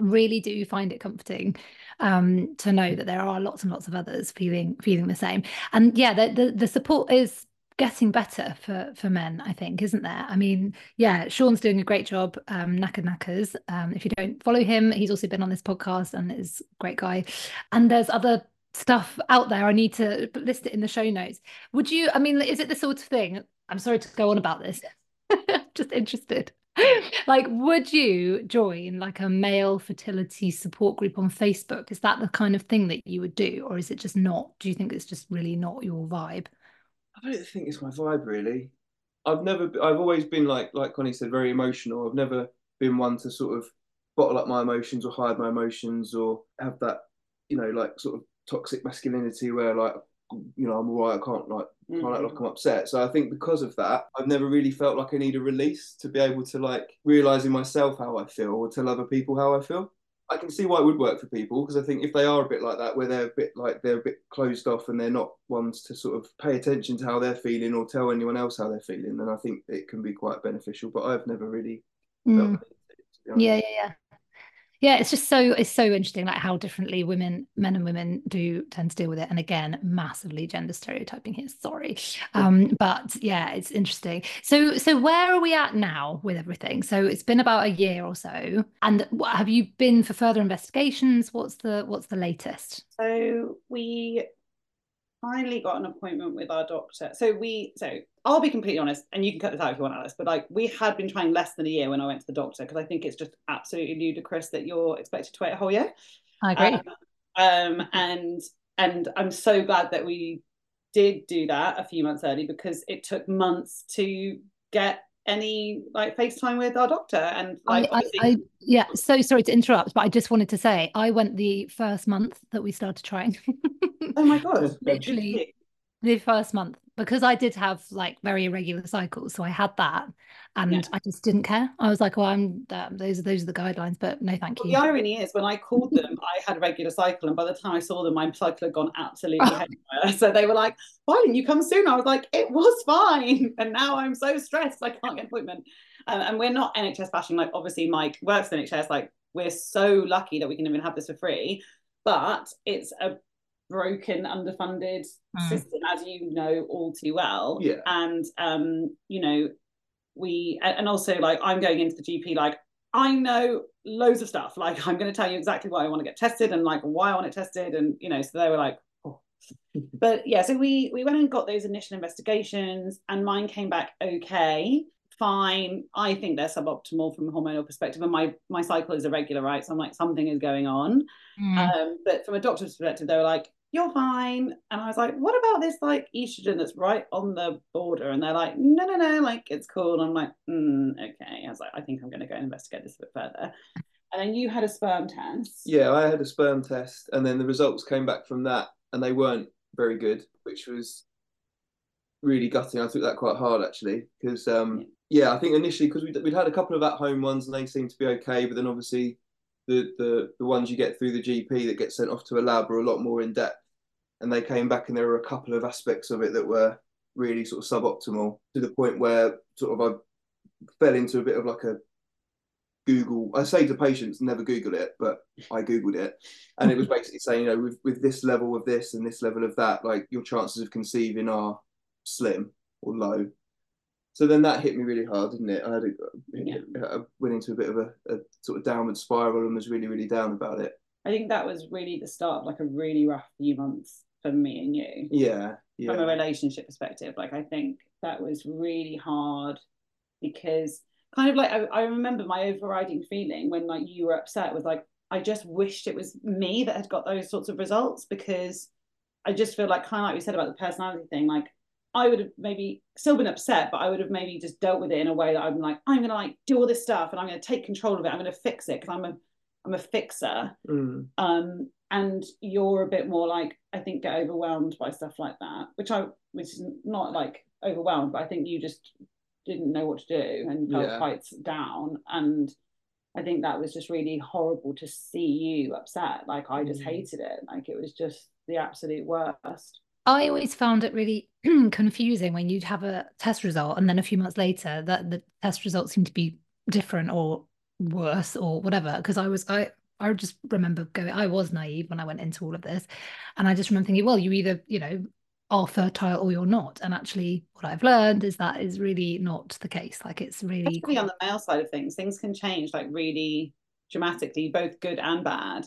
Speaker 2: really do find it comforting um, to know that there are lots and lots of others feeling feeling the same. And yeah, the the, the support is getting better for for men i think isn't there i mean yeah sean's doing a great job um knackered knackers um if you don't follow him he's also been on this podcast and is a great guy and there's other stuff out there i need to list it in the show notes. Would you i mean is it the sort of thing i'm sorry to go on about this *laughs* just interested. *laughs* Like would you join like a male fertility support group on facebook? Is that the kind of thing that you would do or is it just not? Do you think it's just really not your vibe?
Speaker 4: I don't think it's my vibe really. I've never i've always been like like coni said very emotional. I've never been one to sort of bottle up my emotions or hide my emotions or have that you know like sort of toxic masculinity where like you know i'm all right i can't like mm-hmm. can't like I'm upset. So I think because of that, I've never really felt like I need a release to be able to like realize in myself how I feel or tell other people how I feel. I can see why it would work for people because I think if they are a bit like that, where they're a bit like they're a bit closed off and they're not ones to sort of pay attention to how they're feeling or tell anyone else how they're feeling, then I think it can be quite beneficial. But I've never really mm.
Speaker 2: yeah, yeah, yeah yeah it's just so it's so interesting like how differently women men and women do tend to deal with it. And again massively gender stereotyping here sorry. Um but yeah it's interesting. So so where are we at now with everything? So it's been about a year or so. And what have you been for further investigations? What's the what's the latest?
Speaker 3: So we finally got an appointment with our doctor. So we, so I'll be completely honest, and you can cut this out if you want, Alice. But like we had been trying less than a year when I went to the doctor because I think it's just absolutely ludicrous that you're expected to wait a whole year.
Speaker 2: I agree.
Speaker 3: Um, um, and and I'm so glad that we did do that a few months early because it took months to get any like FaceTime with our doctor and like
Speaker 2: I, I, I, yeah so sorry to interrupt but I just wanted to say I went the first month that we started trying.
Speaker 3: Oh my god *laughs*
Speaker 2: literally the first month because I did have like very irregular cycles, so I had that, and yeah. I just didn't care. I was like, "Well, I'm um, those are those are the guidelines," but no, thank
Speaker 3: well,
Speaker 2: you.
Speaker 3: The irony is, when I called *laughs* them, I had a regular cycle, and by the time I saw them, my cycle had gone absolutely *laughs* haywire. So they were like, "Why didn't you come soon?" I was like, "It was *laughs* fine," and now I'm so stressed I can't get an appointment. Um, and we're not NHS bashing. Like, obviously, Mike works in NHS. Like, we're so lucky that we can even have this for free. But it's a broken, underfunded mm. system, as you know all too well.
Speaker 4: Yeah.
Speaker 3: And um, you know, we and also like I'm going into the GP like I know loads of stuff. Like *laughs* I'm going to tell you exactly why I want to get tested and like why I want it tested, and you know, so they were like, oh. *laughs* but yeah, so we we went and got those initial investigations, and mine came back okay fine. I think they're suboptimal from a hormonal perspective, and my my cycle is irregular, right? So I'm like something is going on. Mm. Um, but from a doctor's perspective, they were like, you're fine. And I was like, what about this like estrogen that's right on the border? And they're like, no, no, no, like it's cool. And I'm like, mm, okay. I was like, I think I'm going to go and investigate this a bit further. And then you had a sperm test.
Speaker 4: Yeah, I had a sperm test, and then the results came back from that, and they weren't very good, which was really gutting. I took that quite hard actually, because um, yeah. yeah. I think initially because we'd, we'd had a couple of at-home ones and they seemed to be okay, but then obviously the, the the ones you get through the GP that get sent off to a lab are a lot more in depth. And they came back and there were a couple of aspects of it that were really sort of suboptimal to the point where sort of I fell into a bit of like a Google. I say to patients, never Google it, but I Googled it, and it was *laughs* basically saying, you know, with with this level of this and this level of that, like your chances of conceiving are slim or low. So then that hit me really hard, didn't it? I had a, yeah. I uh, went into a bit of a, a, sort of downward spiral and was really, really down about it.
Speaker 3: I think that was really the start of like a really rough few months for me and you.
Speaker 4: Yeah,
Speaker 3: yeah. From a relationship perspective, like I think that was really hard because kind of like I, I remember my overriding feeling when like you were upset was like I just wished it was me that had got those sorts of results because I just feel like kind of like we said about the personality thing, like I would have maybe still been upset, but I would have maybe just dealt with it in a way that I'm like, I'm gonna like do all this stuff and I'm gonna take control of it. I'm gonna fix it because I'm a I'm a fixer.
Speaker 4: Mm.
Speaker 3: Um, and you're a bit more like I think get overwhelmed by stuff like that, which I which is not like overwhelmed, but I think you just didn't know what to do and felt yeah. quite down. And I think that was just really horrible to see you upset. Like I just mm. hated it. Like it was just the absolute worst.
Speaker 2: I always found it really *clears throat* confusing when you'd have a test result and then a few months later that the test results seemed to be different or worse or whatever. Because I was I I just remember going, I was naive when I went into all of this. And I just remember thinking, well, you either, you know, are fertile or you're not. And actually what I've learned is that is really not the case. Like it's really
Speaker 3: on the male side of things, things can change like really dramatically, both good and bad.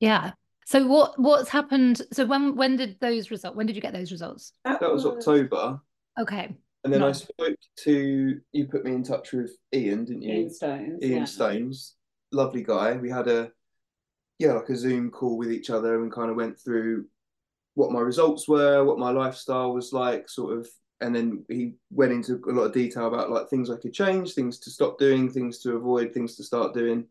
Speaker 2: Yeah. So what what's happened? So when when did those results? When did you get those results?
Speaker 4: That was October.
Speaker 2: Okay.
Speaker 4: And then I spoke to you. Put me in touch with Ian, didn't you?
Speaker 3: Ian Stones.
Speaker 4: Ian yeah. Stones, lovely guy. We had a yeah, like a Zoom call with each other and kind of went through what my results were, what my lifestyle was like, sort of. And then he went into a lot of detail about like things I could change, things to stop doing, things to avoid, things to start doing.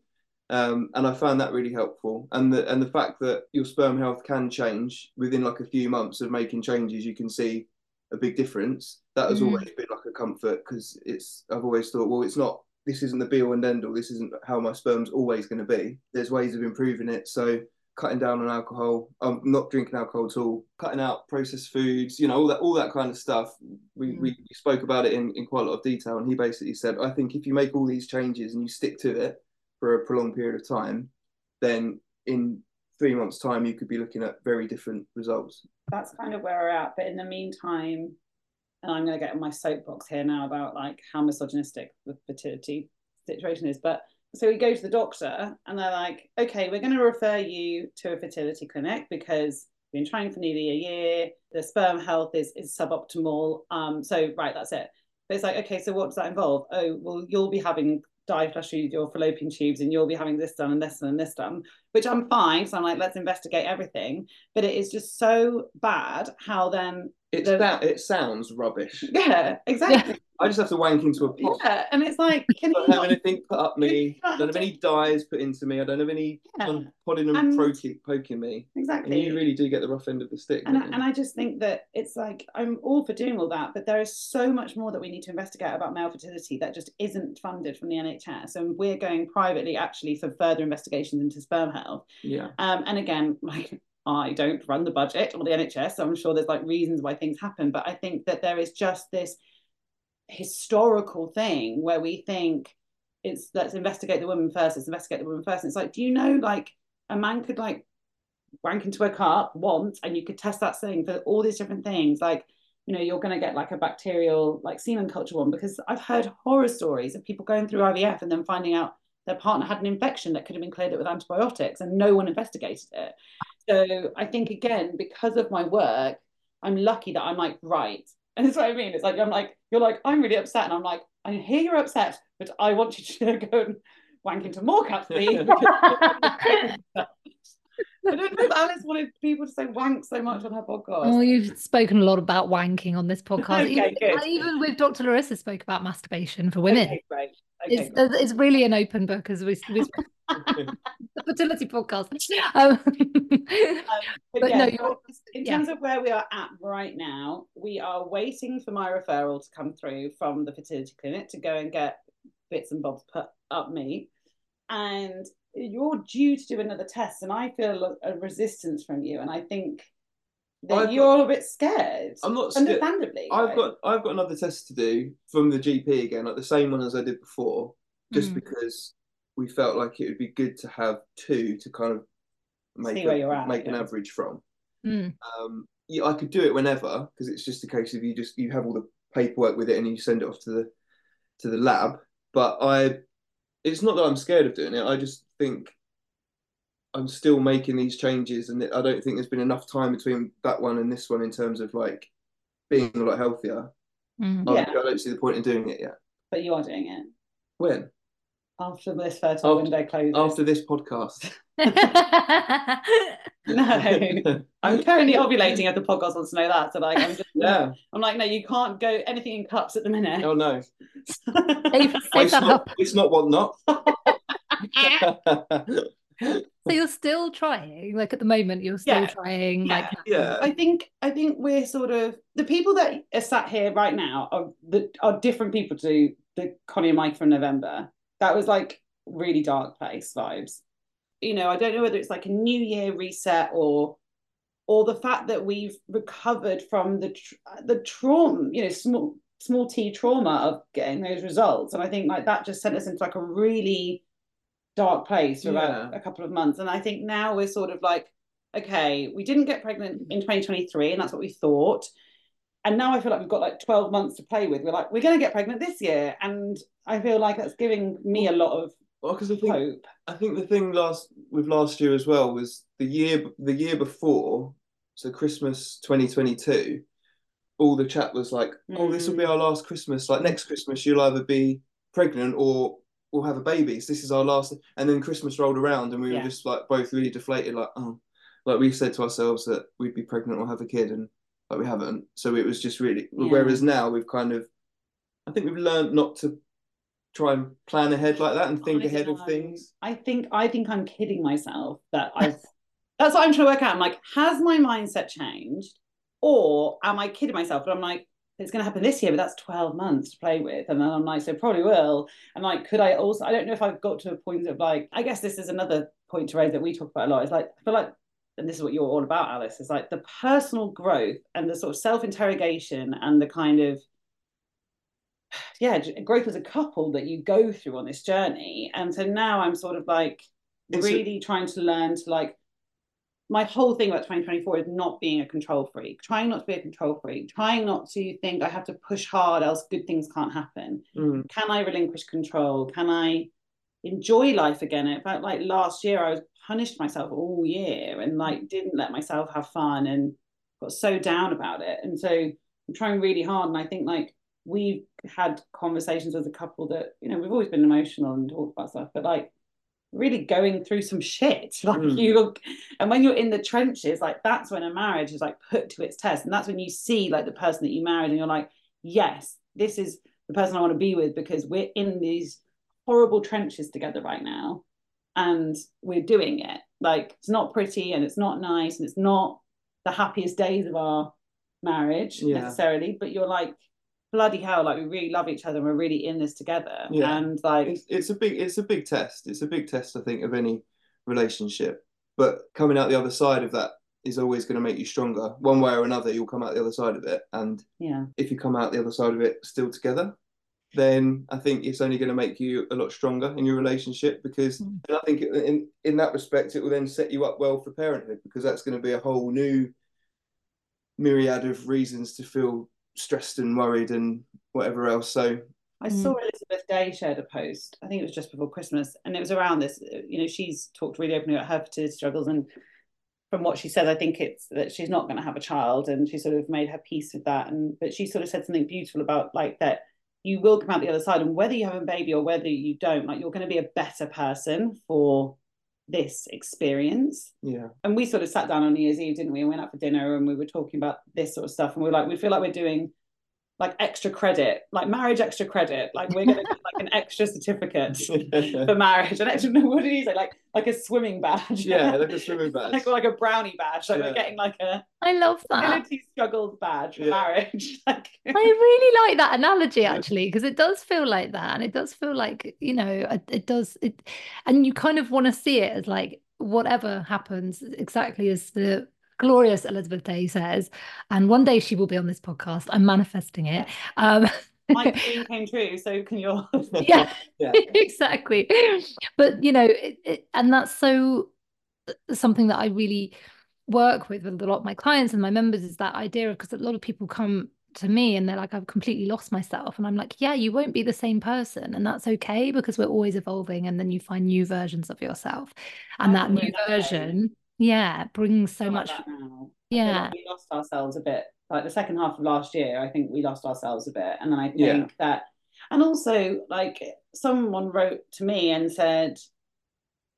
Speaker 4: Um, and I found that really helpful. And the and the fact that your sperm health can change within like a few months of making changes, you can see a big difference. That has mm. always been like a comfort because it's I've always thought, well, it's not this isn't the be all and end all. This isn't how my sperm's always going to be. There's ways of improving it. So cutting down on alcohol, I'm um, not drinking alcohol at all, cutting out processed foods, you know, all that all that kind of stuff. We, mm. we spoke about it in, in quite a lot of detail, and he basically said, I think if you make all these changes and you stick to it, for a prolonged period of time, then in three months' time, you could be looking at very different results.
Speaker 3: That's kind of where we're at. But in the meantime, and I'm going to get in my soapbox here now about like how misogynistic the fertility situation is. But so we go to the doctor and they're like, okay, we're going to refer you to a fertility clinic because you've been trying for nearly a year. The sperm health is is suboptimal. Um, so right, that's it. But it's like, okay, so what does that involve? Oh, well, you'll be having dye flush your fallopian tubes and you'll be having this done and this and this done, which I'm fine. So I'm like, let's investigate everything. But it is just so bad how then
Speaker 4: it's
Speaker 3: the-
Speaker 4: that it sounds rubbish. *laughs*
Speaker 3: yeah, exactly. *laughs*
Speaker 4: I just have to wank into a pot.
Speaker 3: Yeah. And it's like, *laughs* can
Speaker 4: I
Speaker 3: you
Speaker 4: don't have
Speaker 3: not
Speaker 4: anything put up me. I don't have any dyes put into me. I don't have any
Speaker 3: Yeah.
Speaker 4: and
Speaker 3: And-
Speaker 4: poking, poking me. And
Speaker 3: exactly
Speaker 4: you really do get the rough end of the stick.
Speaker 3: and I, and I just think that it's like I'm all for doing all that, but there is so much more that we need to investigate about male fertility that just isn't funded from the NHS, and we're going privately actually for further investigations into sperm health.
Speaker 4: yeah.
Speaker 3: Um, and again, like I don't run the budget or the NHS, so I'm sure there's like reasons why things happen, but I think that there is just this historical thing where we think it's let's investigate the woman first, let's investigate the woman first. And it's like, do you know like a man could like wank into a cup once and you could test that thing for all these different things like you know you're going to get like a bacterial like semen culture one because i've heard horror stories of people going through ivf and then finding out their partner had an infection that could have been cleared up with antibiotics and no one investigated it so i think again because of my work i'm lucky that i'm like right and *laughs* that's what i mean it's like i'm like you're like i'm really upset and i'm like i hear you're upset but i want you to *laughs* go and wank into more cups please *laughs* I don't know if Alice wanted people to say wank so much on her podcast.
Speaker 2: Oh, you've spoken a lot about wanking on this podcast.
Speaker 3: Okay,
Speaker 2: even,
Speaker 3: good.
Speaker 2: even with Dr. Larissa spoke about masturbation for women.
Speaker 3: Okay, great. Okay,
Speaker 2: It's, uh, it's really an open book as we, we the *laughs* *laughs* fertility podcast. Um, *laughs*
Speaker 3: But,
Speaker 2: But
Speaker 3: yeah,
Speaker 2: no, you're-
Speaker 3: in
Speaker 2: yeah.
Speaker 3: terms of where we are at right now, we are waiting for my referral to come through from the fertility clinic to go and get bits and bobs put up me. And you're due to do another test, and I feel a resistance from you. And I think
Speaker 4: I've
Speaker 3: you're a bit scared.
Speaker 4: I'm not scared.
Speaker 3: Understandably.
Speaker 4: I've
Speaker 3: right?
Speaker 4: got I've got another test to do from the GP again, like the same one as I did before, just
Speaker 2: Mm.
Speaker 4: because we felt like it would be good to have two to kind of make
Speaker 3: See
Speaker 4: a-
Speaker 3: at,
Speaker 4: make an average from.
Speaker 2: Mm.
Speaker 4: Um, yeah, I could do it whenever because it's just a case of you just you have all the paperwork with it and you send it off to the to the lab. But I, it's not that I'm scared of doing it. I just think I'm still making these changes, and I don't think there's been enough time between that one and this one in terms of like being a lot healthier.
Speaker 2: Mm.
Speaker 4: I-
Speaker 3: Yeah.
Speaker 4: I don't see the point in doing it yet.
Speaker 3: But you are doing it
Speaker 4: When?
Speaker 3: after this fertile
Speaker 4: After-
Speaker 3: window closes.
Speaker 4: After this podcast. *laughs* *laughs*
Speaker 3: No, I'm currently ovulating. If the podcast wants to know that, so like I'm just
Speaker 4: yeah.
Speaker 3: I'm like, no, you can't go anything in cups at the minute.
Speaker 4: Oh no. *laughs*
Speaker 2: Save, save
Speaker 4: It's
Speaker 2: that
Speaker 4: not,
Speaker 2: up.
Speaker 4: it's not what not.
Speaker 2: So you're still trying, like at the moment, you're still
Speaker 3: Yeah.
Speaker 2: trying, like
Speaker 4: yeah.
Speaker 3: I think I think we're sort of the people that are sat here right now are the are different people to the Coni and Mike from November. That was like really dark place vibes. You know, I don't know whether it's like a new year reset or or the fact that we've recovered from the tr- the trauma, you know, small small t trauma of getting those results, and I think like that just sent us into like a really dark place for about
Speaker 4: Yeah.
Speaker 3: a couple of months. And I think now we're sort of like, okay, we didn't get pregnant in 2023, and that's what we thought. And now I feel like we've got like 12 months to play with. We're like, we're going to get pregnant this year. And I feel like that's giving me a lot of
Speaker 4: Well, because I think
Speaker 3: hope.
Speaker 4: I think the thing last with last year as well was the year the year before, so Christmas 2022. All the chat was like, "Oh, this will be
Speaker 3: Mm.
Speaker 4: our last Christmas. Like next Christmas, you'll either be pregnant or we'll have a baby. So this is our last." And then Christmas rolled around, and we
Speaker 3: Yeah.
Speaker 4: were just like both really deflated. Like, oh, like we said to ourselves that we'd be pregnant or have a kid, and like we haven't. So it was just really.
Speaker 3: Yeah.
Speaker 4: Whereas now we've kind of, I think we've learned not to try and plan ahead like that and think
Speaker 3: I
Speaker 4: ahead of things.
Speaker 3: I think I think I'm kidding myself that I've *laughs* that's what I'm trying to work out. I'm like, has my mindset changed? Or am I kidding myself? But I'm like, it's gonna happen this year, but that's 12 months to play with. And then I'm like, so probably will. And like, could I also I don't know if I've got to a point of like, I guess this is another point to raise that we talk about a lot. Is like, I feel like and this is what you're all about, Alice, is like the personal growth and the sort of self-interrogation and the kind of *sighs* yeah, growth as a couple that you go through on this journey. And so now I'm sort of like
Speaker 4: It's a-
Speaker 3: really trying to learn to like my whole thing about 2024 is not being a control freak, trying not to be a control freak, trying not to think I have to push hard, else good things can't happen.
Speaker 4: Mm.
Speaker 3: Can I relinquish control? Can I, enjoy life again. It felt like last year I was punished myself all year and like didn't let myself have fun and got so down about it. And so I'm trying really hard. And I think like we've had conversations as a couple that, you know, we've always been emotional and talked about stuff, but like really going through some shit. *laughs* Like mm. you and when you're in the trenches, like that's when a marriage is like put to its test. And that's when you see like the person that you married and you're like, yes, this is the person I want to be with because we're in these horrible trenches together right now and we're doing it. Like it's not pretty and it's not nice and it's not the happiest days of our marriage yeah. necessarily, but you're like, bloody hell, like we really love each other and we're really in this together. Yeah. And like
Speaker 4: it's, it's a big it's a big test. It's a big test, I think, of any relationship. But coming out the other side of that is always going to make you stronger. One way or another, you'll come out the other side of it. And
Speaker 3: yeah,
Speaker 4: if you come out the other side of it still together, then I think it's only going to make you a lot stronger in your relationship because mm. I think in in that respect it will then set you up well for parenthood because that's going to be a whole new myriad of reasons to feel stressed and worried and whatever else. So
Speaker 3: I saw mm. Elizabeth Day shared a post. I think it was just before Christmas, and it was around this. You know, she's talked really openly about her fertility struggles, and from what she said, I think it's that she's not going to have a child, and she sort of made her peace with that. And but she sort of said something beautiful about like that you will come out the other side and whether you have a baby or whether you don't like you're going to be a better person for this experience.
Speaker 4: Yeah.
Speaker 3: And we sort of sat down on new year's eve didn't we? And went out for dinner and we were talking about this sort of stuff. And we are like we feel like we're doing like extra credit, like marriage extra credit. Like we're going to do like an extra certificate *laughs* for marriage. And extra, what did he say? Like like a swimming badge.
Speaker 4: Yeah, like a *laughs* swimming badge.
Speaker 3: like like a brownie badge. Like yeah. we're getting like a.
Speaker 2: I love that.
Speaker 3: Ability struggles badge for yeah. marriage. *laughs* like I
Speaker 2: really like that analogy actually because it does feel like that, and it does feel like you know it does it, and you kind of want to see it as like whatever happens exactly as the glorious Elizabeth Day says, and one day she will be on this podcast. I'm manifesting it. Um,
Speaker 3: my dream came true, so can yours. *laughs*
Speaker 2: yeah, *laughs* yeah, exactly. But you know, it, it, and that's so something that I really work with with a lot of my clients and my members is that idea of because a lot of people come to me and they're like i've completely lost myself. And i'm like yeah you won't be the same person. And that's okay because we're always evolving and then you find new versions of yourself. And I that new version yeah brings so much like yeah
Speaker 3: we lost ourselves a bit like the second half of last year i think we lost ourselves a bit and then i think yeah. that and also like someone wrote to me and said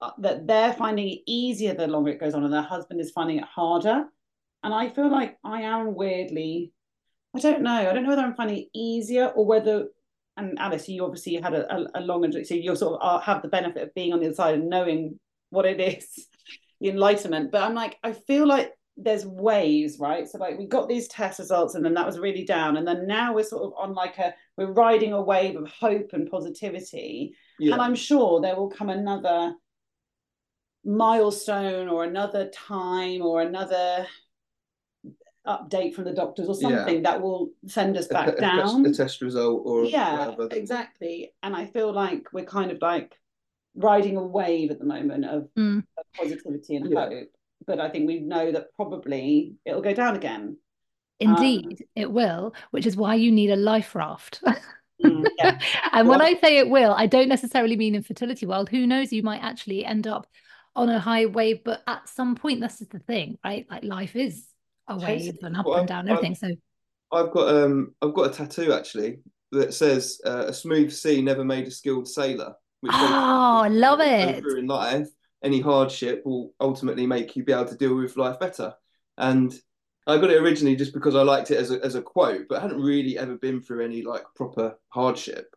Speaker 3: uh, that they're finding it easier the longer it goes on and their husband is finding it harder and i feel like i am weirdly i don't know i don't know whether i'm finding it easier or whether and alice you obviously had a, a, a long so you sort of are, have the benefit of being on the other side and knowing what it is *laughs* the enlightenment. But I'm like, I feel like there's waves, right? So like we got these test results and then that was really down. And then now we're sort of on like a we're riding a wave of hope and positivity. Yeah. And I'm sure there will come another milestone or another time or another update from the doctors or something yeah. that will send us back a, down.
Speaker 4: A, test result or
Speaker 3: yeah, whatever. exactly. And I feel like we're kind of like riding a wave at the moment of, mm. of positivity and yeah. hope. But I think we know that probably it'll go down again.
Speaker 2: Indeed, um, it will, which is why you need a life raft. *laughs* mm, yeah. *laughs* and well, when I say it will, I don't necessarily mean in fertility world. Who knows? You might actually end up on a high wave, but at some point, this is the thing, right? Like life is a wave and up well, and down, I've, everything. So
Speaker 4: I've got um I've got a tattoo actually that says uh, a smooth sea never made a skilled sailor.
Speaker 2: Which oh, I love it.
Speaker 4: In life, any hardship will ultimately make you be able to deal with life better. And I got it originally just because I liked it as a, as a quote, but I hadn't really ever been through any like proper hardship.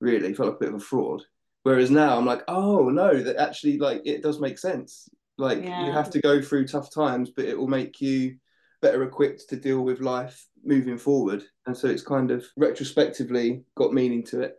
Speaker 4: Really felt like a bit of a fraud. Whereas now I'm like, oh no, that actually like it does make sense. Like yeah. you have to go through tough times, but it will make you better equipped to deal with life moving forward. And so it's kind of retrospectively got meaning to it.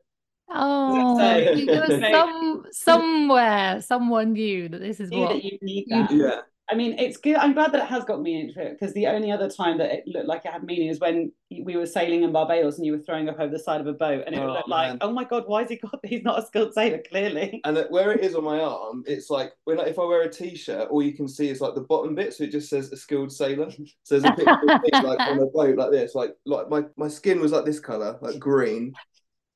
Speaker 2: Oh, there was *laughs* some somewhere someone knew that this is what
Speaker 3: you need that. Yeah. I mean, it's good. I'm glad that it has got meaning to it because the only other time that it looked like it had meaning is when we were sailing in Barbados and you were throwing up over the side of a boat, and it oh, looked like, oh my god, why has he got? He's not a skilled sailor, clearly.
Speaker 4: And where it is on my arm, it's like when if I wear a t-shirt, all you can see is like the bottom bit, so it just says a skilled sailor. So there's a picture of me like on a boat like this, like like my my skin was like this color, like green,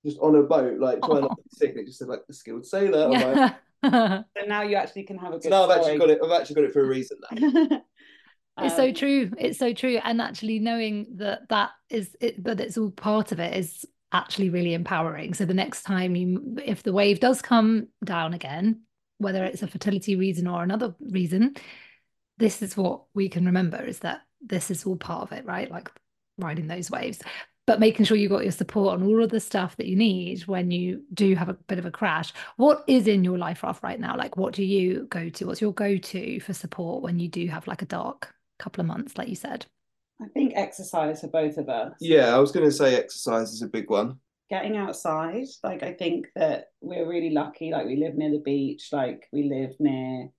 Speaker 4: just on a boat, like trying not to be *laughs* sick, and it just said like the skilled sailor. I'm like,
Speaker 2: Yeah. *laughs*
Speaker 3: So now you actually can have a good
Speaker 4: so now I've actually got it. I've actually got it for a reason now. *laughs*
Speaker 2: It's so
Speaker 3: Um,
Speaker 2: true. It's so true. And actually knowing that that is it, that it's all part of it is actually really empowering. So the next time you, if the wave does come down again, whether it's a fertility reason or another reason, this is what we can remember is that this is all part of it, right? Like riding those waves, but making sure you got your support on all of the stuff that you need when you do have a bit of a crash. What is in your life raft right now? Like, what do you go to? What's your go to for support when you do have like a dark couple of months, like you said?
Speaker 3: I think exercise for both of us.
Speaker 4: yeah, I was going to say exercise is a big one.
Speaker 3: Getting outside. Like I think that we're really lucky. Like we live near the beach. Like we live near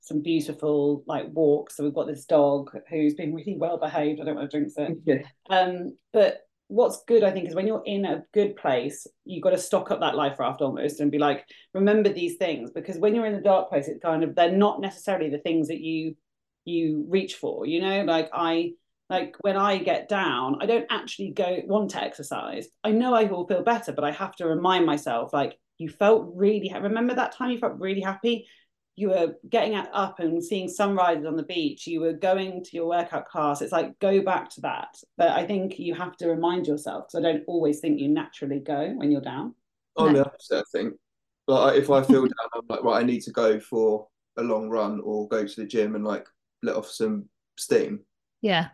Speaker 3: some beautiful like walks. So we've got this dog who's been really well behaved. I don't want to drink it. *laughs*
Speaker 4: Yeah.
Speaker 3: Um, but what's good, I think, is when you're in a good place, you got to stock up that life raft almost and be like, remember these things because when you're in the dark place, it's kind of they're not necessarily the things that you you reach for. You know, like I like when I get down, I don't actually go want to exercise. I know I will feel better, but I have to remind myself, like, you felt really ha- remember that time you felt really happy you were getting up and seeing sunrises on the beach you were going to your workout class it's like go back to that but i think you have to remind yourself because i don't always think you naturally go when you're down
Speaker 4: I'm
Speaker 2: No.
Speaker 4: the opposite, I think. But if I feel *laughs* down, I'm like, right, I need to go for a long run or go to the gym and like let off some steam.
Speaker 2: Yeah,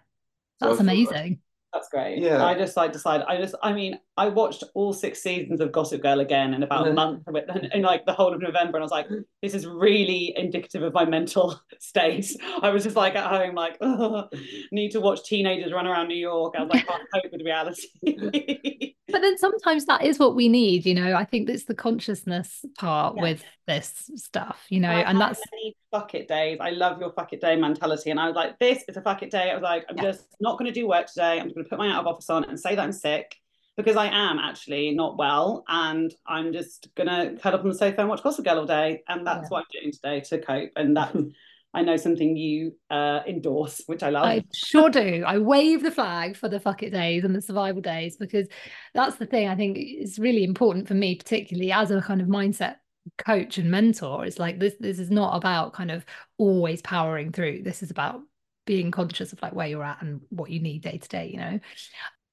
Speaker 4: So I
Speaker 2: that's
Speaker 4: like-
Speaker 2: amazing.
Speaker 3: That's great
Speaker 4: Yeah.
Speaker 3: i just like decided i just i mean i watched all six seasons of gossip girl again in about a
Speaker 4: Mhm.
Speaker 3: month of it in, in like the whole of november and i was like this is really indicative of my mental *laughs* state i was just like at home like "Ugh, need to watch teenagers run around new york i was like can't cope with reality
Speaker 2: But then sometimes that is what we need, you know. I think that's the consciousness part
Speaker 3: Yeah.
Speaker 2: with this stuff, you know,
Speaker 3: I
Speaker 2: and that's
Speaker 3: many fuck it days. I love your fuck it day mentality. And I was like, this is a fuck it day. I was like, I'm
Speaker 2: Yeah.
Speaker 3: just not going to do work today. I'm just going to put my out of office on and say that I'm sick because I am actually not well. And I'm just going to curl up on the sofa and watch Gossip Girl all day. And that's
Speaker 2: Yeah.
Speaker 3: what I'm doing today to cope. And that's, *laughs* I know something you uh, endorse, which I love.
Speaker 2: I sure do. I wave the flag for the fuck it days and the survival days because that's the thing I think is really important for me, particularly as a kind of mindset coach and mentor. It's like this this is not about kind of always powering through. This is about being conscious of like where you're at and what you need day to day, you know.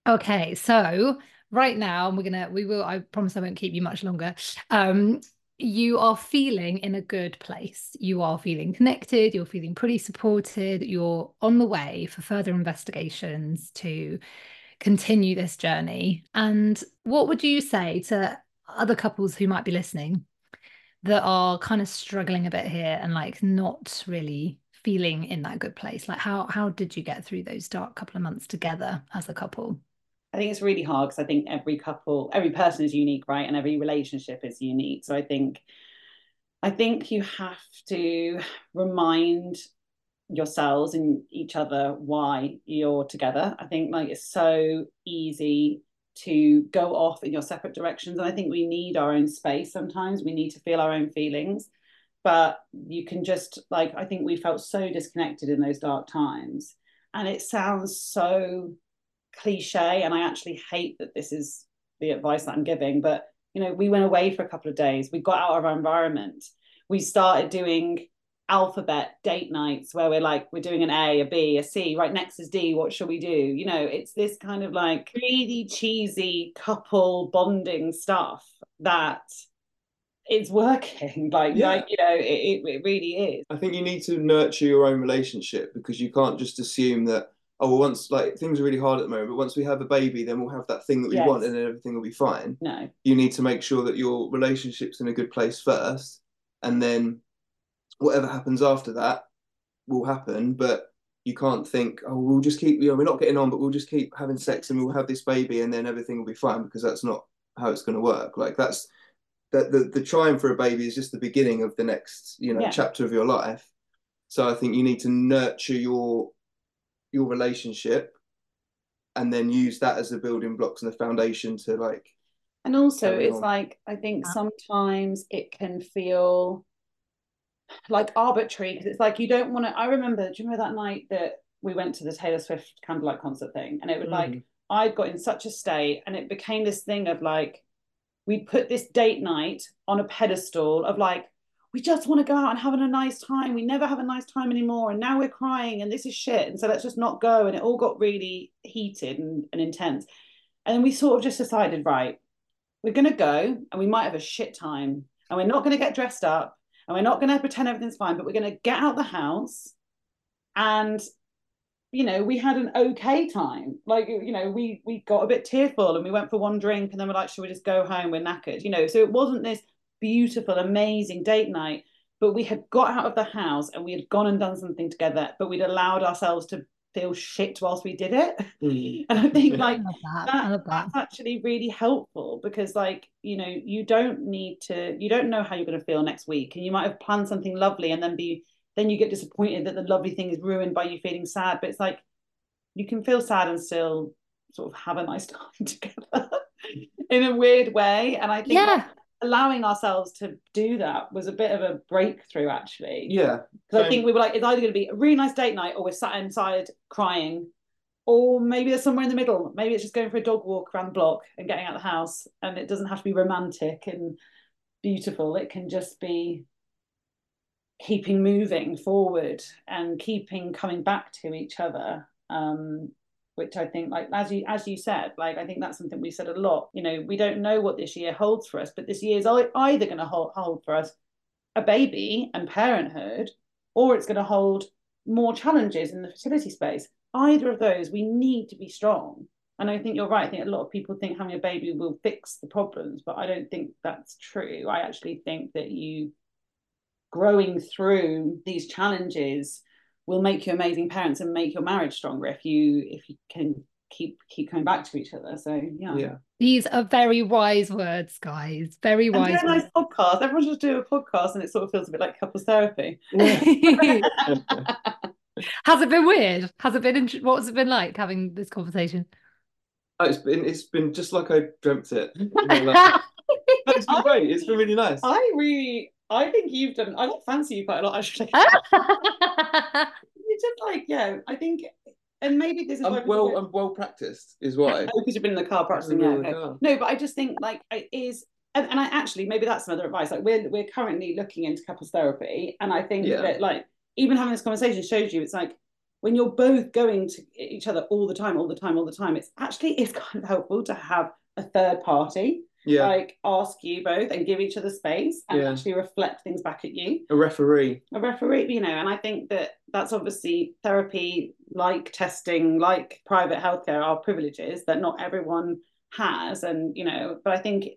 Speaker 2: Okay, so right now we're gonna we will I promise I won't keep you much longer. Um you are feeling in a good place. You are feeling connected, you're feeling pretty supported, you're on the way for further investigations to continue this journey. And what would you say to other couples who might be listening that are kind of struggling a bit here and like not really feeling in that good place? Like how how did you get through those dark couple of months together as a couple?
Speaker 3: I think it's really hard because I think every couple, every person is unique, right? And every relationship is unique. So I think, I think you have to remind yourselves and each other why you're together. I think like it's so easy to go off in your separate directions, and I think we need our own space. Sometimes. We need to feel our own feelings, but you can just like I think we felt so disconnected in those dark times, and it sounds so cliche and i actually hate that this is the advice that i'm giving but you know we went away for a couple of days. We got out of our environment. We started doing alphabet date nights where we're like we're doing an a a b a c right next is d what shall we do you know it's this kind of like really cheesy couple bonding stuff that is working *laughs* like
Speaker 4: Yeah.
Speaker 3: like you know it, it, it really is
Speaker 4: I think you need to nurture your own relationship because you can't just assume that oh well once like things are really hard at the moment, but once we have a baby, then we'll have that thing that we
Speaker 3: Yes.
Speaker 4: want and then everything will be fine.
Speaker 3: no
Speaker 4: You need to make sure that your relationship's in a good place first, and then whatever happens after that will happen. But you can't think, oh, we'll just keep, you know, we're not getting on, but we'll just keep having sex and we'll have this baby and then everything will be fine because that's not how it's going to work. Like that's that the, the trying for a baby is just the beginning of the next, you know,
Speaker 3: Yeah.
Speaker 4: chapter of your life. So I think you need to nurture your your relationship and then use that as the building blocks and the foundation to like
Speaker 3: And also, it's
Speaker 4: on.
Speaker 3: like I think sometimes it can feel like arbitrary because it's like you don't want to. I remember, do you remember that night that we went to the Taylor Swift candlelight concert thing? And it was like
Speaker 4: Mhm.
Speaker 3: I got in such a state, and it became this thing of like we put this date night on a pedestal of like we just want to go out and having a nice time we never have a nice time anymore and now we're crying and this is shit and so let's just not go and it all got really heated and, and intense and then we sort of just decided right we're going to go and we might have a shit time and we're not going to get dressed up and we're not going to pretend everything's fine but we're going to get out the house and you know we had an okay time. Like you know we we got a bit tearful and we went for one drink and then we're like should we just go home? We're knackered you know? So it wasn't this beautiful amazing date night but we had got out of the house and we had gone and done something together but we'd allowed ourselves to feel shit whilst we did it mm. *laughs* and i think *laughs* like that. That, that's actually really helpful because like you know you don't need to you don't know how you're going to feel next week and you might have planned something lovely and then be then you get disappointed that the lovely thing is ruined by you feeling sad. But it's like you can feel sad and still sort of have a nice *laughs* time together in a weird way. And I think yeah. Allowing ourselves to do that was a bit of a breakthrough, actually.
Speaker 4: Yeah.
Speaker 3: Because I think we were like, it's either going to be a really nice date night or we're sat inside crying. Or maybe there's somewhere in the middle. Maybe it's just going for a dog walk around the block and getting out the house. And it doesn't have to be romantic and beautiful. It can just be keeping moving forward and keeping coming back to each other um, which I think, like as you as you said, like I think that's something we said a lot. You know, we don't know what this year holds for us, but this year is either going to hold, hold for us a baby and parenthood, or it's going to hold more challenges in the fertility space. Either of those, we need to be strong. And I think you're right. I think a lot of people think having a baby will fix the problems, but I don't think that's true. I actually think that you growing through these challenges will make you amazing parents and make your marriage stronger if you if you can keep keep coming back to each other. So yeah.
Speaker 4: Yeah.
Speaker 2: These are very wise words guys. Very wise
Speaker 3: and nice podcast. Everyone should do a podcast and it sort of feels a bit like couples therapy. *laughs*
Speaker 2: Has it been weird? Has it been what has it been like having this conversation?
Speaker 4: Oh, it's been it's been just like i dreamt it. *laughs* It's been great. It's been really nice.
Speaker 3: I really I think you've done. I don't fancy you quite a lot actually. *laughs* you just like yeah. I think, and maybe this is
Speaker 4: I'm well. I'm well practiced, is why. *laughs*
Speaker 3: Oh, because you've been in the car practicing. Yeah, okay. No, but I just think like it is, and, and I actually maybe that's another advice. Like we're we're currently looking into couples therapy, and I think yeah. that like even having this conversation shows you it's like when you're both going to each other all the time, all the time, all the time. It's actually it's kind of helpful to have a third party
Speaker 4: yeah.
Speaker 3: like ask you both and give each other space and yeah. actually reflect things back at you
Speaker 4: a referee
Speaker 3: a referee you know and i think that that's obviously therapy like testing like private healthcare are privileges that not everyone has and you know but i think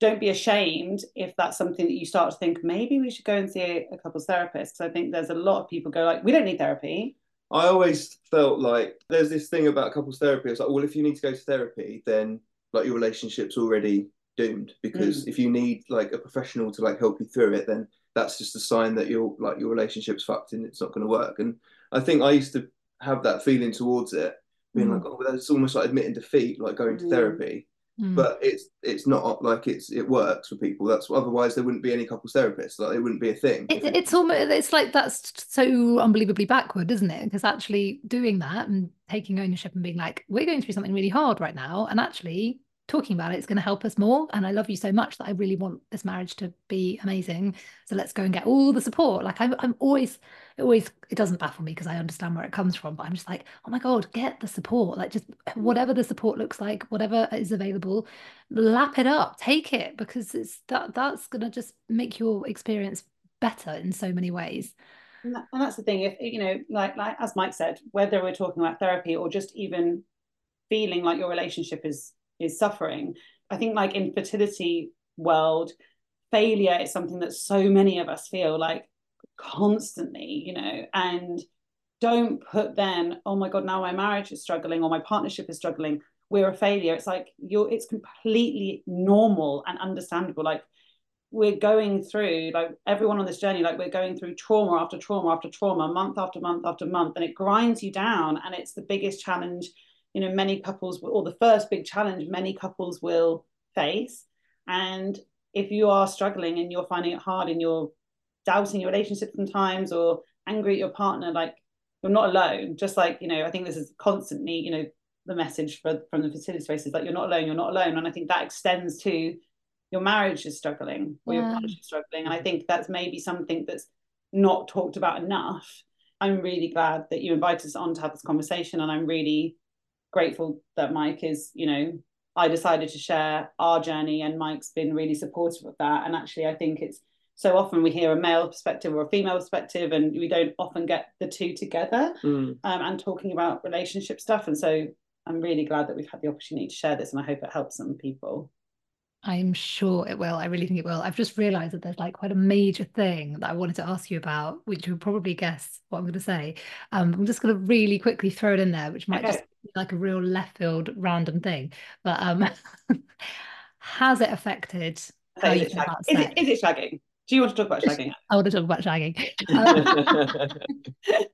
Speaker 3: don't be ashamed if that's something that you start to think maybe we should go and see a, a couples therapist because i think there's a lot of people go like we don't need therapy
Speaker 4: I always felt like there's this thing about couples therapy. It's like, well, if you need to go to therapy, then like your relationship's already doomed because mm. if you need like a professional to like help you through it then that's just a sign that your like your relationship's fucked and it's not going to work and i think i used to have that feeling towards it being mm. like oh that's almost like admitting defeat like going to mm. therapy but it's it's not like it's it works for people that's otherwise there wouldn't be any couples therapists like it wouldn't be a thing
Speaker 2: it, it's almost it's like that's so unbelievably backward isn't it because actually doing that and taking ownership and being like we're going through something really hard right now and actually talking about it, it's going to help us more. And I love you so much that I really want this marriage to be amazing. So let's go and get all the support. Like I'm, I'm always, it always, it doesn't baffle me because I understand where it comes from. But I'm just like, oh my god, get the support. Like just whatever the support looks like, whatever is available, lap it up, take it because it's that that's going to just make your experience better in so many ways.
Speaker 3: And that's the thing. If you know, like like as Mike said, whether we're talking about therapy or just even feeling like your relationship is is suffering. I think like in fertility world, failure is something that so many of us feel like constantly, you know, and don't put then, oh my God, now my marriage is struggling or my partnership is struggling. We're a failure. It's like you're it's completely normal and understandable. Like we're going through, like everyone on this journey, like we're going through trauma after trauma after trauma, month after month after month, and it grinds you down. And it's the biggest challenge you know many couples or the first big challenge many couples will face and if you are struggling and you're finding it hard and you're doubting your relationship sometimes or angry at your partner like you're not alone just like you know i think this is constantly you know the message for, from the fertility space is that you're not alone you're not alone and i think that extends to your marriage is struggling or your
Speaker 2: Yeah.
Speaker 3: marriage is struggling. And I think that's maybe something that's not talked about enough. I'm really glad that you invited us on to have this conversation. And I'm really grateful that Mike is, you know, I decided to share our journey and Mike's been really supportive of that. And actually, I think it's so often we hear a male perspective or a female perspective, and we don't often get the two together
Speaker 4: Mm.
Speaker 3: um, and talking about relationship stuff. And so I'm really glad that we've had the opportunity to share this, and I hope it helps some people.
Speaker 2: I'm sure it will. I really think it will. I've just realized that there's like quite a major thing that I wanted to ask you about, which you'll probably guess what I'm going to say. Um, I'm just going to really quickly throw it in there, which might just
Speaker 3: Okay.
Speaker 2: be like a real left field random thing. But um, *laughs* has it affected how
Speaker 3: Okay,
Speaker 2: you
Speaker 3: is, it
Speaker 2: feel
Speaker 3: shag-
Speaker 2: about
Speaker 3: is,
Speaker 2: sex?
Speaker 3: it, is it shagging? Do you want to talk about shagging? *laughs*
Speaker 2: I want to talk about shagging. *laughs* Um,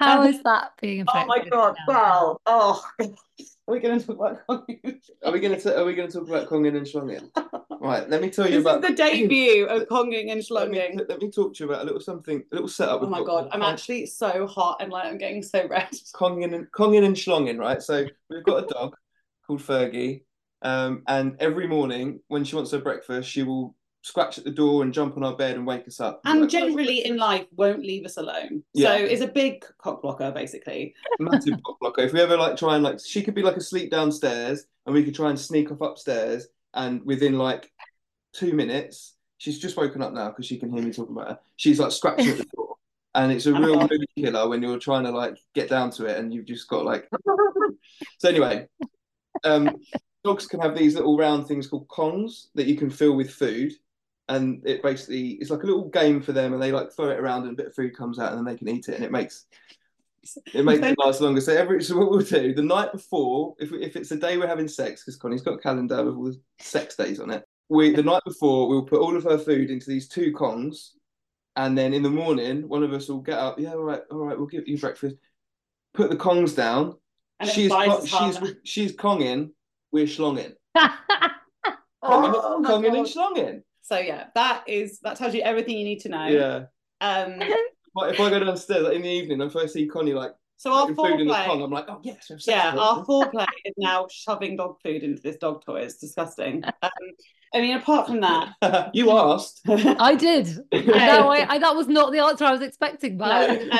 Speaker 2: how
Speaker 3: Um,
Speaker 2: is that being affected?
Speaker 3: Oh my god!
Speaker 2: now?
Speaker 3: Wow! Oh, are we going to talk about Kong?
Speaker 4: Are we gonna t- are we gonna talk about Kongin and Schlongin? Right, let me tell you
Speaker 3: This
Speaker 4: about
Speaker 3: is the debut of Konging and
Speaker 4: Let me,
Speaker 3: Schlonging.
Speaker 4: let me talk to you about a little something, a little setup.
Speaker 3: Oh my god! I'm actually so hot and like I'm getting so red. *laughs*
Speaker 4: Kongin and Kongin and Schlongin, right? So we've got a dog called Fergie, um, and every morning when she wants her breakfast, she will scratch at the door and jump on our bed and wake us up.
Speaker 3: And generally in life won't leave us alone.
Speaker 4: Yeah.
Speaker 3: So it's a big cock blocker, basically.
Speaker 4: massive *laughs* cock blocker. If we ever like try and like, she could be like asleep downstairs, and we could try and sneak off upstairs, and within like two minutes, she's just woken up now because she can hear me talking about her. She's like scratching at the door, and it's a real mood killer when you're trying to like get down to it, and you've just got like. *laughs* so anyway, um, dogs can have these little round things called kongs that you can fill with food. And it basically it's like a little game for them, and they like throw it around, and a bit of food comes out, and then they can eat it, and it makes it makes it *laughs* last longer. So every so what we'll do the night before, if we, if it's a day we're having sex, because Coni's got a calendar with all the sex days on it. We the night before we'll put all of her food into these two kongs, and then in the morning one of us will get up. Yeah, all right, all right, we'll give you breakfast. Put the kongs down.
Speaker 3: And
Speaker 4: she's
Speaker 3: flies
Speaker 4: co-
Speaker 3: as
Speaker 4: she's she's konging. We're schlonging. *laughs*
Speaker 3: Oh my
Speaker 4: Konging and
Speaker 3: God.
Speaker 4: schlonging.
Speaker 3: So yeah, that is that tells you everything you need to know.
Speaker 4: Yeah.
Speaker 3: Um *laughs*
Speaker 4: But if I go downstairs like, in the evening, if I see Coni like
Speaker 3: so our
Speaker 4: putting food in the kong, I'm like, oh yes, we have sex
Speaker 3: yeah,
Speaker 4: with
Speaker 3: our
Speaker 4: her.
Speaker 3: foreplay is now shoving dog food into this dog toy. It's disgusting. Um, I mean, apart from that, *laughs*
Speaker 4: you asked. *laughs*
Speaker 2: I did. *laughs* No, I, I, that was not the answer I was expecting, but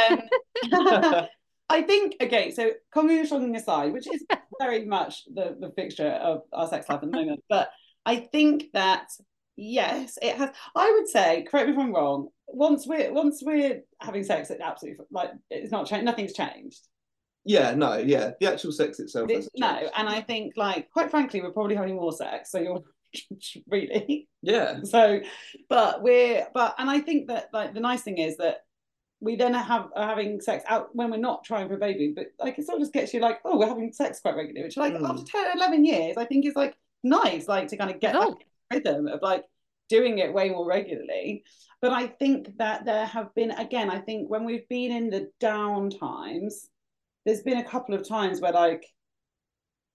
Speaker 3: No, um, I think okay. So Konging and Shonging aside, which is very much the the fixture of our sex life at the moment, but I think that yes, it has. I would say, correct me if I'm wrong. Once we're once we're having sex, it absolutely like it's not changed. Nothing's changed.
Speaker 4: Yeah, no, yeah. The actual sex itself.
Speaker 3: It- no, and I think like quite frankly, we're probably having more sex. So you're *laughs* really
Speaker 4: Yeah.
Speaker 3: so but we're but and i think that like the nice thing is that we then have are having sex out when we're not trying for a baby but like it sort of just gets you like oh we're having sex quite regularly which like
Speaker 4: Mm.
Speaker 3: after 10 11 years i think is like nice like to kind of get
Speaker 2: Oh.
Speaker 3: Back in the rhythm of like doing it way more regularly but i think that there have been again i think when we've been in the down times there's been a couple of times where like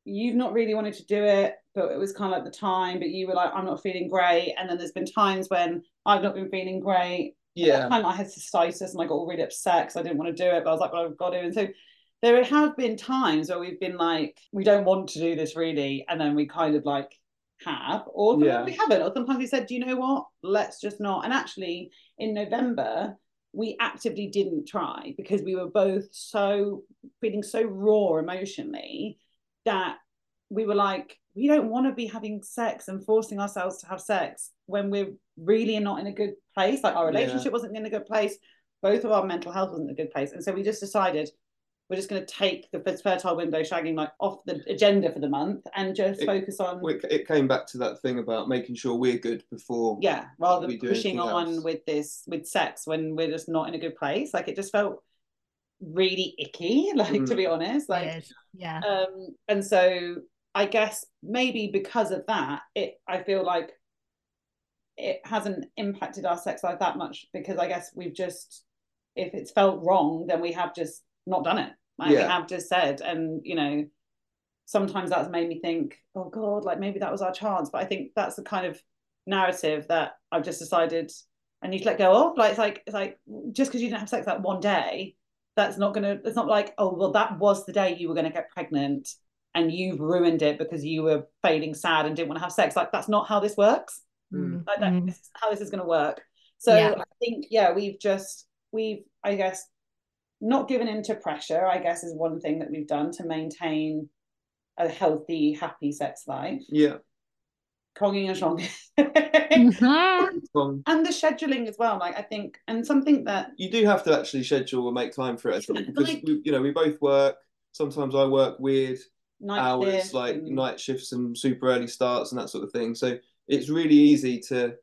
Speaker 3: you've not really wanted to do it, but it was kind of like the time, but you were like, I'm not feeling great. And then there's been times when I've not been feeling great.
Speaker 4: Yeah.
Speaker 3: And I had cystitis and I got all really upset because I didn't want to do it, but I was like, well, I've got to. And so there have been times where we've been like, we don't want to do this really. And then we kind of like have, or
Speaker 4: Yeah.
Speaker 3: we haven't. Or sometimes we said, do you know what? Let's just not. And actually, in November, we actively didn't try because we were both so feeling so raw emotionally that we were like, we don't want to be having sex and forcing ourselves to have sex when we're really not in a good place. Like our
Speaker 4: Yeah.
Speaker 3: relationship wasn't in a good place, both of our mental health wasn't in a good place. And so we just decided we're just going to take the fertile window shagging like off the agenda for the month and just
Speaker 4: It-
Speaker 3: focus on
Speaker 4: It, it came back to that thing about making sure we're good before.
Speaker 3: yeah rather than pushing on
Speaker 4: else.
Speaker 3: with this with sex when we're just not in a good place like it just felt really icky *laughs* like to
Speaker 4: Mm.
Speaker 3: be honest like
Speaker 2: yeah.
Speaker 3: um and so i guess maybe because of that it i feel like it hasn't impacted our sex life that much because i guess we've just if it's felt wrong then we have just not done it like we have just said and you know sometimes that's made me think oh god like maybe that was our chance but i think that's the kind of narrative that i've just decided i need to let go of like it's like it's like just because you didn't have sex that one day that's not gonna it's not like oh well that was the day you were gonna get pregnant and you've ruined it because you were feeling sad and didn't want to have sex. Like that's not how this works.
Speaker 2: Mm.
Speaker 3: Like that,
Speaker 2: Mm.
Speaker 3: this is how this is going to work. So
Speaker 2: Yeah.
Speaker 3: I think yeah, we've just we've I guess not given into pressure. I guess is one thing that we've done to maintain a healthy, happy sex life.
Speaker 4: Yeah.
Speaker 3: Conging and shonging.
Speaker 2: Mhm. *laughs*
Speaker 4: Um,
Speaker 3: and the scheduling as well. Like I think, and something that
Speaker 4: you do have to actually schedule and make time for it, I because
Speaker 3: Like-
Speaker 4: we, you know we both work. Sometimes I work weird
Speaker 3: night
Speaker 4: hours,
Speaker 3: shift
Speaker 4: like
Speaker 3: and-
Speaker 4: night shifts and super early starts and that sort of thing. So it's really easy to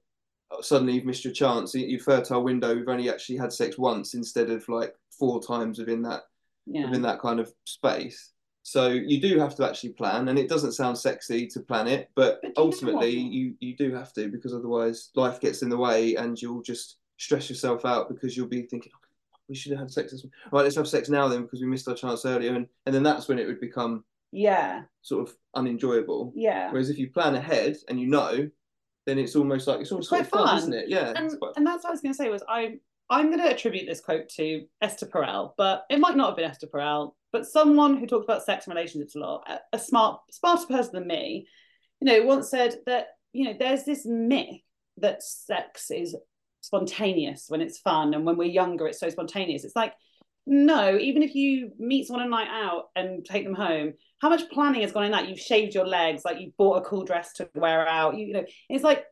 Speaker 4: Uh, suddenly you've missed your chance. Your fertile window, we've only actually had sex once instead of like four times within that
Speaker 3: yeah.
Speaker 4: within that kind of space. So you do have to actually plan, and it doesn't sound sexy to plan it, but,
Speaker 3: But do you know
Speaker 4: ultimately you you do have to because otherwise life gets in the way, and you'll just stress yourself out because you'll be thinking, "Oh, we should have had sex. This All right, let's have sex now then because we missed our chance earlier, and and then that's when it would become
Speaker 3: yeah,
Speaker 4: sort of unenjoyable.
Speaker 3: yeah.
Speaker 4: Whereas if you plan ahead and you know, then it's almost like it's almost
Speaker 3: quite
Speaker 4: fun,
Speaker 3: fun.
Speaker 4: isn't it? Yeah.
Speaker 3: and, and that's what I was going to say was I I'm going to attribute this quote to Esther Perel, but it might not have been Esther Perel, but someone who talked about sex and relationships a lot, a, a smart smarter person than me, you know, once said that you know there's this myth that sex is spontaneous when it's fun, and when we're younger it's so spontaneous. It's like no, even if you meet someone a night out and take them home, how much planning has gone in that? You've shaved your legs, like you bought a cool dress to wear out. You, you know, it's like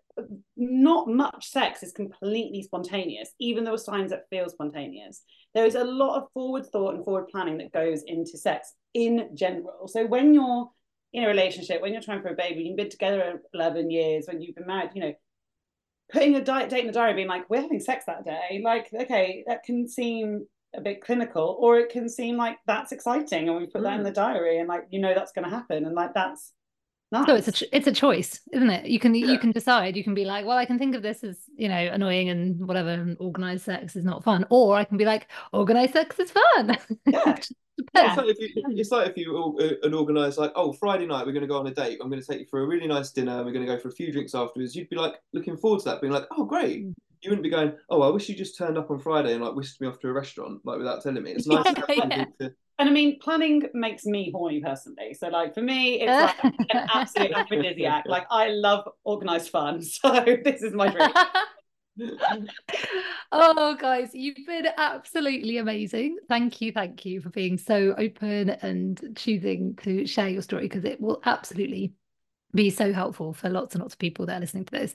Speaker 3: not much sex is completely spontaneous, even though signs that feel spontaneous. There is a lot of forward thought and forward planning that goes into sex in general. So when you're in a relationship, when you're trying for a baby, you've been together 11 years, when you've been married, you know, putting a diet date in the diary, being like, we're having sex that day, like, okay, that can seem a bit clinical, or it can seem like that's exciting, and we put that in
Speaker 4: Mm.
Speaker 3: the diary, and like, you know, that's going to happen, and like, that's nice.
Speaker 2: So it's a ch- it's a choice, isn't it? You can
Speaker 4: Yeah.
Speaker 2: you can decide. You can be like, well, I can think of this as you know annoying and whatever, and organized sex is not fun, or I can be like, organized sex is fun. *laughs*
Speaker 3: Yeah.
Speaker 2: Just
Speaker 4: It's like if you, it's like if you all- uh, and organise like, oh, Friday night we're going to go on a date. I'm going to take you for a really nice dinner. and We're going to go for a few drinks afterwards. You'd be like looking forward to that, being like, oh, great. You wouldn't be going, oh, I wish you just turned up on Friday and like whisked me off to a restaurant, like without telling me. It's nice to have *laughs*
Speaker 2: yeah.
Speaker 4: to.
Speaker 3: And I mean, planning makes me horny personally. So, like, for me, it's like *laughs* an absolute aphrodisiac. Like, I love organized fun. *laughs* So, this is my dream.
Speaker 2: oh, guys, you've been absolutely amazing. Thank you, thank you for being so open and choosing to share your story because it will absolutely be so helpful for lots and lots of people that are listening to this.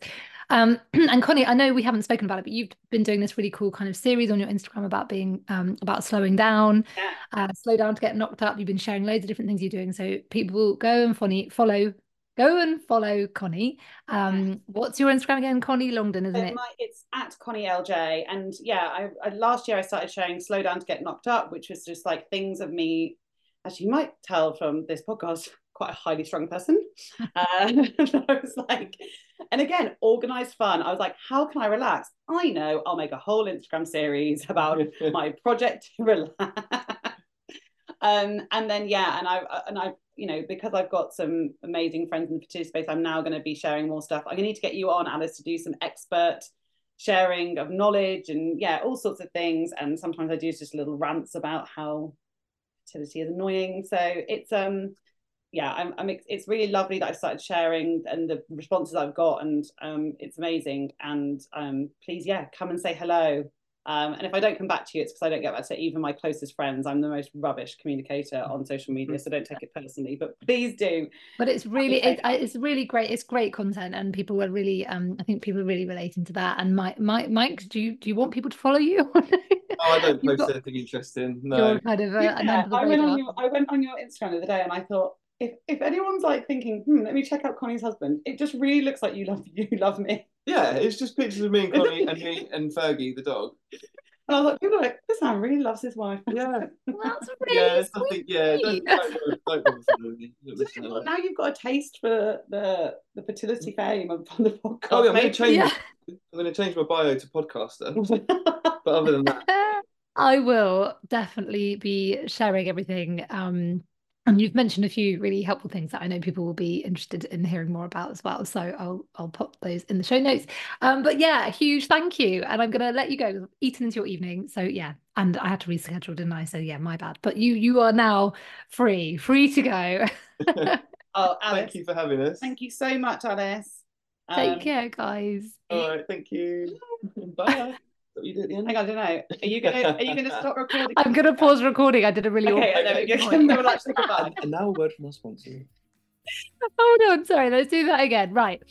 Speaker 2: Um, *clears throat* and Coni, I know we haven't spoken about it, but you've been doing this really cool kind of series on your Instagram about being um, about slowing down, uh, slow down to get knocked up. You've been sharing loads of different things you're doing, so people go and funny follow. Go and follow Coni. Um, what's your Instagram again? Coni Longdon, isn't
Speaker 3: So
Speaker 2: it?
Speaker 3: my, it's at Coni LJ. And yeah, I, I last year I started sharing Slow Down to Get Knocked Up, which was just like things of me. As you might tell from this podcast, quite a highly strung person. *laughs* Uh, *laughs* I was like, and again, organized fun. I was like, how can I relax? I know I'll make a whole Instagram series *laughs* about my project to relax. um, and then yeah, and I and I you know because I've got some amazing friends in the fertility space, I'm now going to be sharing more stuff. I'm going to need to get you on, Alice, to do some expert sharing of knowledge and yeah, all sorts of things. And sometimes I do just little rants about how fertility is annoying. So it's um yeah, I'm, I'm it's really lovely that I've started sharing and the responses I've got, and um, it's amazing. And um, please, yeah, come and say hello. Um, and if I don't come back to you, it's because I don't get back to even my closest friends. I'm the most rubbish communicator on social media, so don't take it personally. But please do.
Speaker 2: But it's really it, it's really great. It's great content, and people were really um I think people are really relating to that. And Mike, Mike, Mike, do you do you want people to follow you? *laughs*
Speaker 4: Oh, I don't
Speaker 2: You've
Speaker 4: post
Speaker 2: got-
Speaker 4: anything interesting. No.
Speaker 2: You're kind of a,
Speaker 3: Yeah,
Speaker 2: an under the
Speaker 3: I went on your I went on your Instagram the other day, and I thought if if anyone's like thinking, hmm, let me check out Coni's husband, it just really looks like you love *laughs* you love me.
Speaker 4: Yeah, it's just pictures of me and *laughs* Coni and me *laughs* and Fergie, the dog.
Speaker 3: And I was like, people are like, this man really loves his wife.
Speaker 4: Yeah.
Speaker 2: Well, That's really
Speaker 4: Yeah, it's nothing. Yeah, don't,
Speaker 2: sweet.
Speaker 4: that.
Speaker 3: now you've got a taste for the the fertility fame of on the podcast.
Speaker 4: Oh, yeah, I'm gonna change.
Speaker 2: Yeah.
Speaker 4: I'm going to change my bio to podcaster. But other than that,
Speaker 2: I will definitely be sharing everything um and you've mentioned a few really helpful things that I know people will be interested in hearing more about as well. So I'll I'll pop those in the show notes. Um, but yeah, a huge thank you. And I'm gonna let you go. Eating into your evening. So yeah, and I had to reschedule, didn't I? So yeah, my bad. But you you are now free, free to go. *laughs*
Speaker 3: oh, *laughs* Alice,
Speaker 4: thank you for having us.
Speaker 3: Thank you so much, Alice.
Speaker 2: Take um, care, guys.
Speaker 4: All right, thank you. Bye *laughs* what you do at the end?
Speaker 3: Hang on, I don't know. Are you gonna are you gonna stop recording? *laughs*
Speaker 2: I'm gonna pause recording. I did a really
Speaker 3: okay, awkward. there we go. *laughs*
Speaker 5: and now a word from our sponsor.
Speaker 2: Hold on, sorry, let's do that again. Right.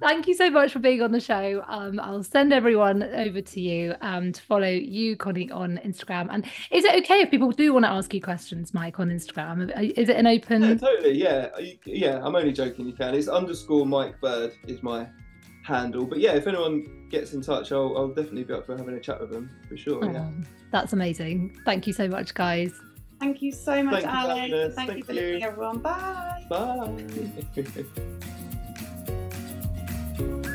Speaker 2: Thank you so much for being on the show. Um, I'll send everyone over to you um, to follow you, Coni, on Instagram. And is it okay if people do want to ask you questions, Mike, on Instagram? Is it an open?
Speaker 4: Yeah, totally, yeah. Yeah, I'm only joking. You can. It's underscore Mike Bird is my handle. But yeah, if anyone gets in touch, I'll, I'll definitely be up for having a chat with them for sure. Oh, yeah.
Speaker 2: That's amazing. Thank you so much, guys.
Speaker 3: Thank you so much,
Speaker 4: Thank
Speaker 3: Alice.
Speaker 4: You
Speaker 3: Thank, Thank, you for you. listening, everyone. Bye.
Speaker 4: Bye. *laughs*